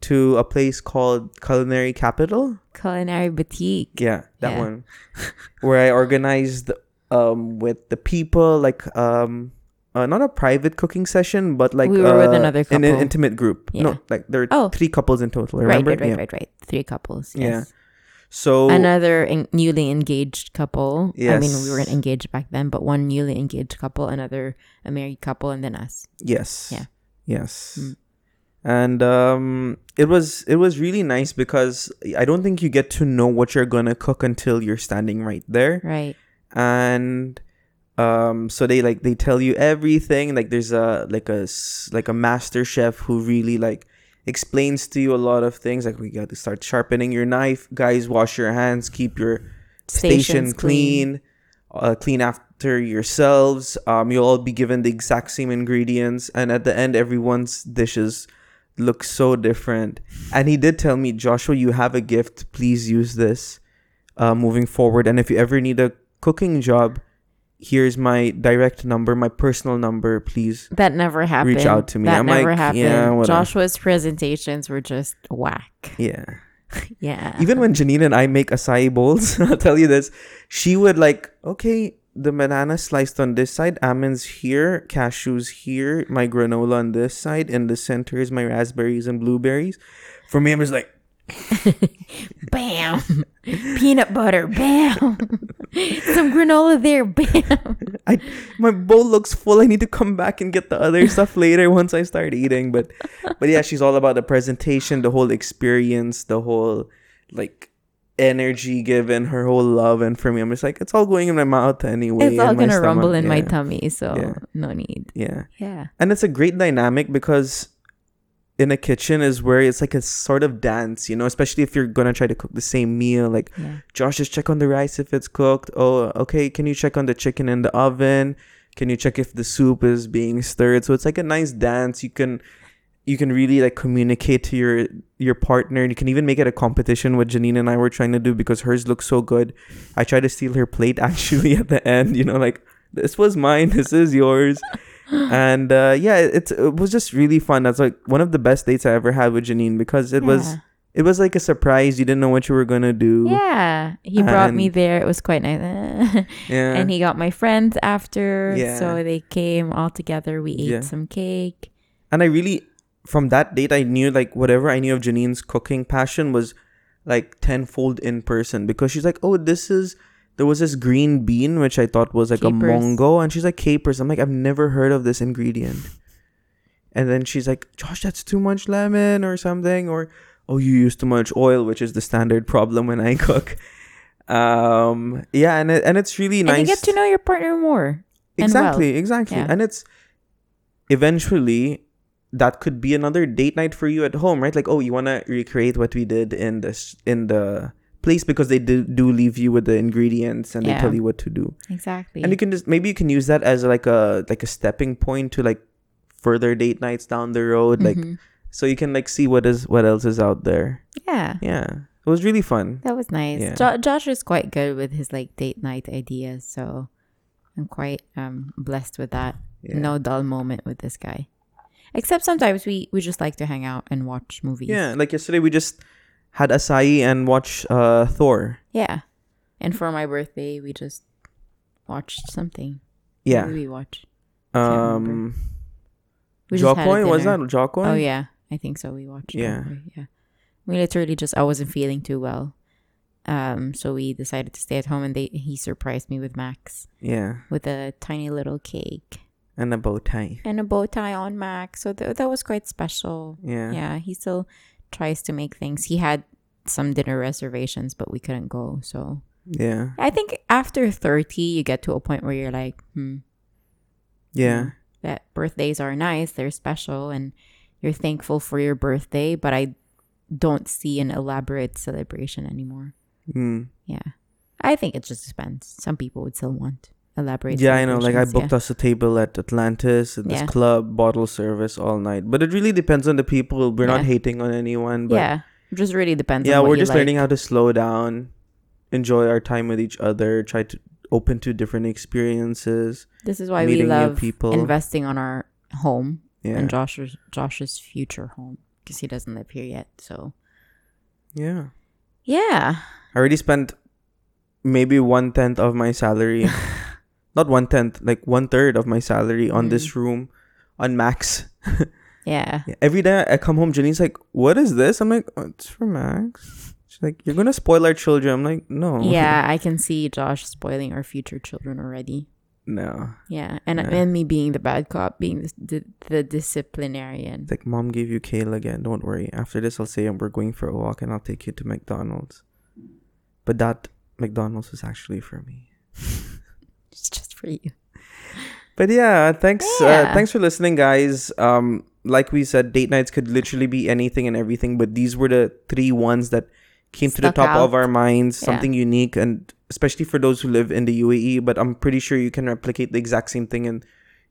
to a place called Culinary Capital. Culinary boutique. Yeah, that Yeah. one, where I organized um with the people like um. Uh, not a private cooking session, but like We were with uh, another in an intimate group. Yeah. No, like there are Oh. three couples in total. Right, Remember? right, right, yeah. right, right. Three couples. Yeah. So Another en- newly engaged couple. Yes. I mean, we weren't engaged back then, but one newly engaged couple, another a married couple, and then us. Yes. Yeah. Yes. Mm. And um it was it was really nice because I don't think you get to know what you're going to cook until you're standing right there. Right. And um so they like they tell you everything like there's a like a like a master chef who really like explains to you a lot of things like we got to start sharpening your knife guys wash your hands keep your station Stations clean, Uh, clean after yourselves. Um, you'll all be given the exact same ingredients, and at the end, everyone's dishes look so different. And he did tell me, Joshua, you have a gift. Please use this uh, moving forward. And if you ever need a cooking job, here's my direct number, my personal number, please. That never happened. Reach out to me. That I'm never like, happened. yeah, whatever. Joshua's presentations were just whack. Yeah. Yeah. Even when Janine and I make acai bowls, I'll tell you this, she would like, okay, the banana sliced on this side, almonds here, cashews here, my granola on this side, in the center is my raspberries and blueberries. For me, I'm just like, bam. Peanut butter. Bam. Some granola there. Bam. I my bowl looks full. I need to come back and get the other stuff later once I start eating. But but yeah, she's all about the presentation, the whole experience, the whole like energy given, her whole love. And for me, I'm just like, it's all going in my mouth anyway. It's all gonna rumble stomach. in my tummy, so Yeah. no need. Yeah. Yeah. And it's a great dynamic because in a kitchen is where it's like a sort of dance, you know, especially if you're gonna try to cook the same meal. Like Yeah. Josh, just check on the rice if it's cooked. Oh, okay. Can you check on the chicken in the oven? Can you check if the soup is being stirred? So it's like a nice dance. You can you can really like communicate to your your partner. And you can even make it a competition what Janine and I were trying to do because hers looks so good. I tried to steal her plate actually at the end, you know, like this was mine, this is yours. And uh yeah, it, it was just really fun. That's like one of the best dates I ever had with Janine because it was it was like a surprise. You didn't know what you were gonna do. Yeah. He brought me there. It was quite nice. Yeah. and he got my friends after. Yeah. So they came all together. We ate Yeah. some cake. and I really from that date I knew like whatever I knew of Janine's cooking passion was like tenfold in person because she's like, oh, this is there was this green bean which I thought was like a Capers. mongo, and she's like capers. I'm like, I've never heard of this ingredient. And then she's like, Josh, that's too much lemon or something, or oh, you use too much oil, which is the standard problem when I cook. Um, yeah, and it, and it's really nice. And you get to know your partner more. and well. Exactly, exactly. Yeah. And it's eventually that could be another date night for you at home, right? Like, oh, you want to recreate what we did in this in the place because they do, do leave you with the ingredients and they tell you what to do. Exactly. And you can just maybe you can use that as like a like a stepping point to like further date nights down the road like Mhm. so you can like see what is what else is out there. yeah. Yeah. It was really fun. That was nice. Yeah. Jo- Josh is quite good with his like date night ideas, so I'm quite um blessed with that. Yeah. No dull moment with this guy. Except sometimes we we just like to hang out and watch movies. Yeah, like yesterday we just had acai and watched uh Thor. Yeah. And for my birthday, we just watched something. Yeah. we watch? remember. Um We Jo Koy was that. Jo Koy? Oh yeah, I think so. We watched. Yeah. Jo Koy, yeah. We literally just I wasn't feeling too well, um. So we decided to stay at home, and they he surprised me with Max Yeah, with a tiny little cake and a bow tie. and a bow tie on Max. So th- that was quite special. Yeah. Yeah, he still tries to make things. He had some dinner reservations, but we couldn't go. So Yeah. I think after thirty, you get to a point where you're like, hmm, Yeah. that birthdays are nice, they're special, and you're thankful for your birthday, but I don't see an elaborate celebration anymore. Mm. Yeah. I think it just depends. Some people would still want elaborate Yeah, I know. Like I booked us a table at Atlantis at this Yeah. club, bottle service all night. But it really depends on the people. We're not hating on anyone. Yeah. But yeah. It just really depends yeah, we're just like. learning how to slow down, enjoy our time with each other, try to open to different experiences. This is why we love people. investing on our home Yeah. and Josh's Josh's future home because he doesn't live here yet. So yeah. yeah, I already spent maybe one tenth of my salary. not one tenth, like one third of my salary on Mm. this room on Max. yeah. Every day I come home, Janine's like, "What is this?" I'm like, oh, "It's for Max." She's like, "You're gonna spoil our children." I'm like, "No." Yeah, I can see Josh spoiling our future children already. no. Yeah, and Yeah. and me being the bad cop, being the the, the disciplinarian. It's like, "Mom gave you kale again. Don't worry. After this, I'll say we're going for a walk and I'll take you to McDonald's." But that McDonald's was actually for me. For you. But yeah, thanks. Uh, thanks for listening, guys. Um, like we said, date nights could literally be anything and everything, but these were the three ones that came to the Stuck top of our minds. Yeah. Something unique, and especially for those who live in the UAE. But I'm pretty sure you can replicate the exact same thing in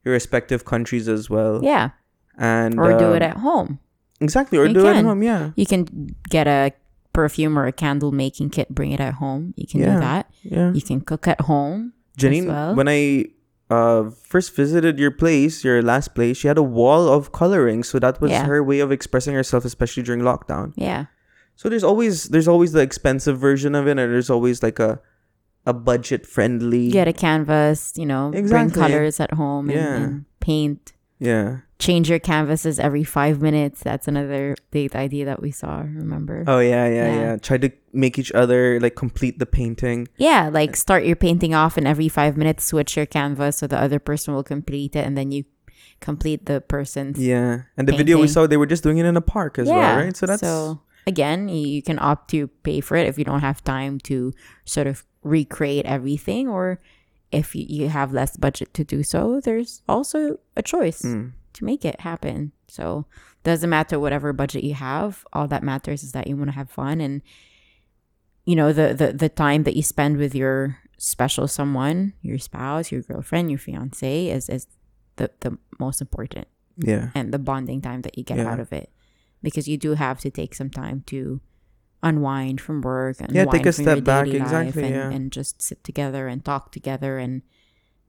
your respective countries as well. Yeah, And or do it um, at home. exactly, or You do it at home. Yeah, You can get a perfume or a candle making kit, bring it at home. You can Yeah. do that. yeah. You can cook at home. Janine, well. when I uh first visited your place, your last place, she had a wall of coloring, so that was Yeah. her way of expressing herself, especially during lockdown. Yeah. So there's always there's always the expensive version of it, and there's always like a a budget friendly. Get a canvas, you know, bring colors at home and, Yeah. and paint. Yeah. Change your canvases every five minutes. That's another big idea that we saw. Remember? Oh yeah, yeah, Yeah. yeah. Try to make each other like complete the painting. Yeah, like start your painting off, and every five minutes switch your canvas so the other person will complete it, and then you complete the person's. Yeah. And the video we saw, they were just doing it in a park as well, right? So that's so again, you, can opt to pay for it if you don't have time to sort of recreate everything, or if you, you have less budget to do so. There's also a choice Mm. To make it happen. So doesn't matter whatever budget you have. All that matters is that you want to have fun and you know the the the time that you spend with your special someone, your spouse, your girlfriend, your fiance is is the the most important yeah. and the bonding time that you get Yeah. out of it because you do have to take some time to unwind from work and Yeah, take a step back, exactly, and, yeah. and just sit together and talk together and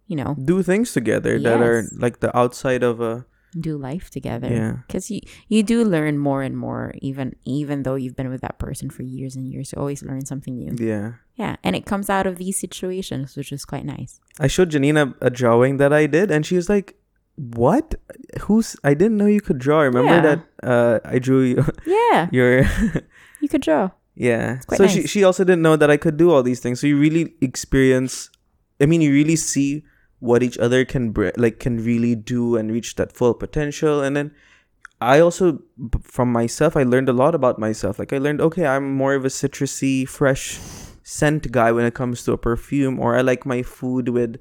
you know Do things together that are like the outside of a do life together yeah. because you you do learn more and more even even though you've been with that person for years and years you always learn something new Yeah. yeah and it comes out of these situations which is quite nice I showed Janina a drawing that I did, and she was like, "What? Who's? I didn't know you could draw. Remember Yeah. that? Uh, I drew you, yeah your you could draw yeah. So she she also didn't know that I could do all these things. So you really experience. I mean, you really see what each other can br- like can really do and reach that full potential, and then. I also, from myself, I learned a lot about myself. Like I learned, okay, I'm more of a citrusy, fresh scent guy when it comes to a perfume, or I like my food with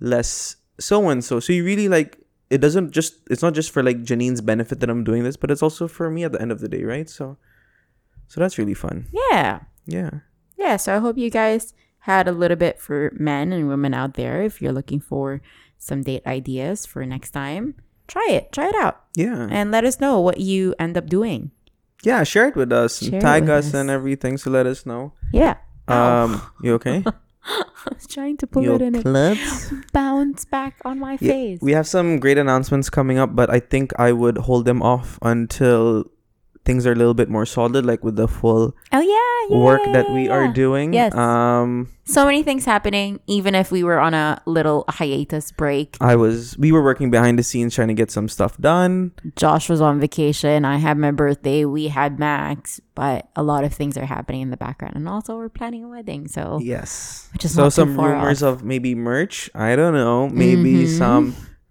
less so and so. So you really like it doesn't just it's not just for like Janine's benefit that I'm doing this, but it's also for me at the end of the day, right? So so that's really fun. yeah Yeah. yeah so i hope you guys had a little bit for men and women out there if you're looking for some date ideas for next time try it try it out Yeah. and let us know what you end up doing Yeah, share it with us. and Share it tag us us. and everything so let us know. yeah. Um you okay? I was trying to pull you it in it klutz? bounce back on my Yeah, face. We have some great announcements coming up, but I think I would hold them off until things are a little bit more solid, like with the full oh yeah, yeah, work that we are doing. Yes. Um So many things happening, even if we were on a little hiatus break. I was we were working behind the scenes trying to get some stuff done. Josh was on vacation. I had my birthday. We had Max, but a lot of things are happening in the background, and also we're planning a wedding. So Yes. Which is so some rumors off. of maybe merch. I don't know. Maybe Mhm. some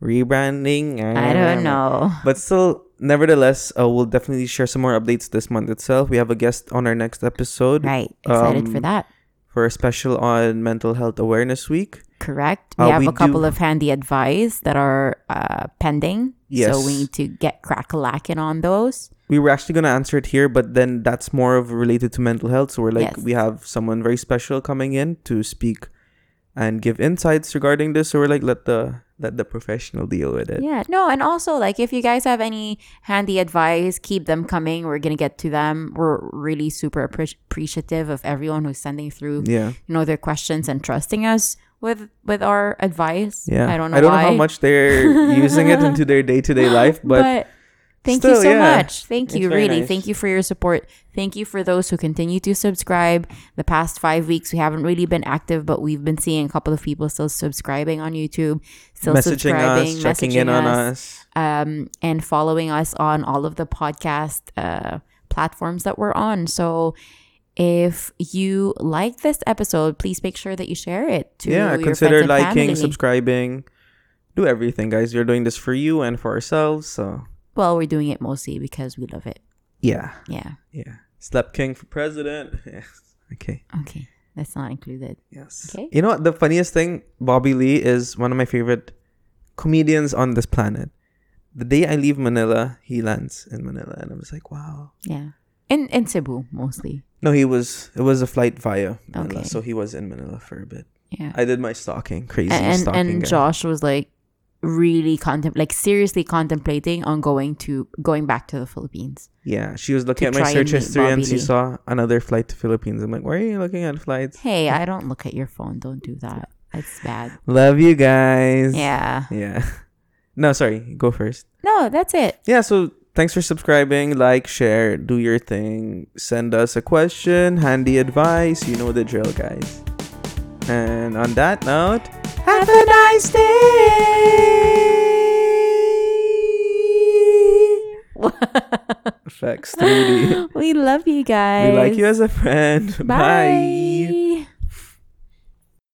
rebranding. I don't know. But still, nevertheless, uh, we'll definitely share some more updates this month itself. We have a guest on our next episode Right, excited for Um, that. for a special on Mental Health Awareness Week. Correct. We uh, have we a couple do- of handy advice that are uh, pending. Yes. So we need to get crack-a-lacking on those. We were actually going to answer it here, but then that's more of related to mental health. So we're like, Yes. we have someone very special coming in to speak and give insights regarding this. So we're like, let the let the professional deal with it. Yeah, no, and also like if you guys have any handy advice, keep them coming. We're gonna get to them. We're really super appre- appreciative of everyone who's sending through, Yeah. you know, their questions and trusting us with with our advice. Yeah. I don't know. I don't why. know how much they're using it into their day to day life, but, thank still, you so yeah. much. Thank It's you, really. nice. Thank you for your support. Thank you for those who continue to subscribe. The past five weeks, we haven't really been active, but we've been seeing a couple of people still subscribing on YouTube, still messaging subscribing, us, checking in on us us. um, and following us on all of the podcast uh, platforms that we're on. So if you like this episode, please make sure that you share it to Yeah, your consider friends and liking, family. subscribing. Do everything, guys. We're doing this for you and for ourselves. So, Well, we're doing it mostly because we love it. yeah. Yeah. Yeah. Slap King for president. Yes. Okay. Okay. That's not included. Yes. Okay. You know what? The funniest thing, Bobby Lee is one of my favorite comedians on this planet. The day I leave Manila, he lands in Manila, and I was like, wow. Yeah. In in Cebu mostly. No, he was. It was a flight via Manila, Okay. so he was in Manila for a bit. Yeah. I did my stalking, crazy and stalking. and guy. Josh was like really contem like seriously contemplating on going to going back to the Philippines. Yeah, she was looking at my and search history and she Lee. saw another flight to Philippines. I'm like, why are you looking at flights? Hey, I don't look at your phone. Don't do that. It's bad. Love you guys. Yeah. Yeah. No, sorry. Go first. No, that's it. Yeah, so thanks for subscribing. Like, share, do your thing. Send us a question, handy advice. You know the drill, guys. And on that note, have a nice day. Effects 3D. we love you guys. We like you as a friend. Bye. Bye.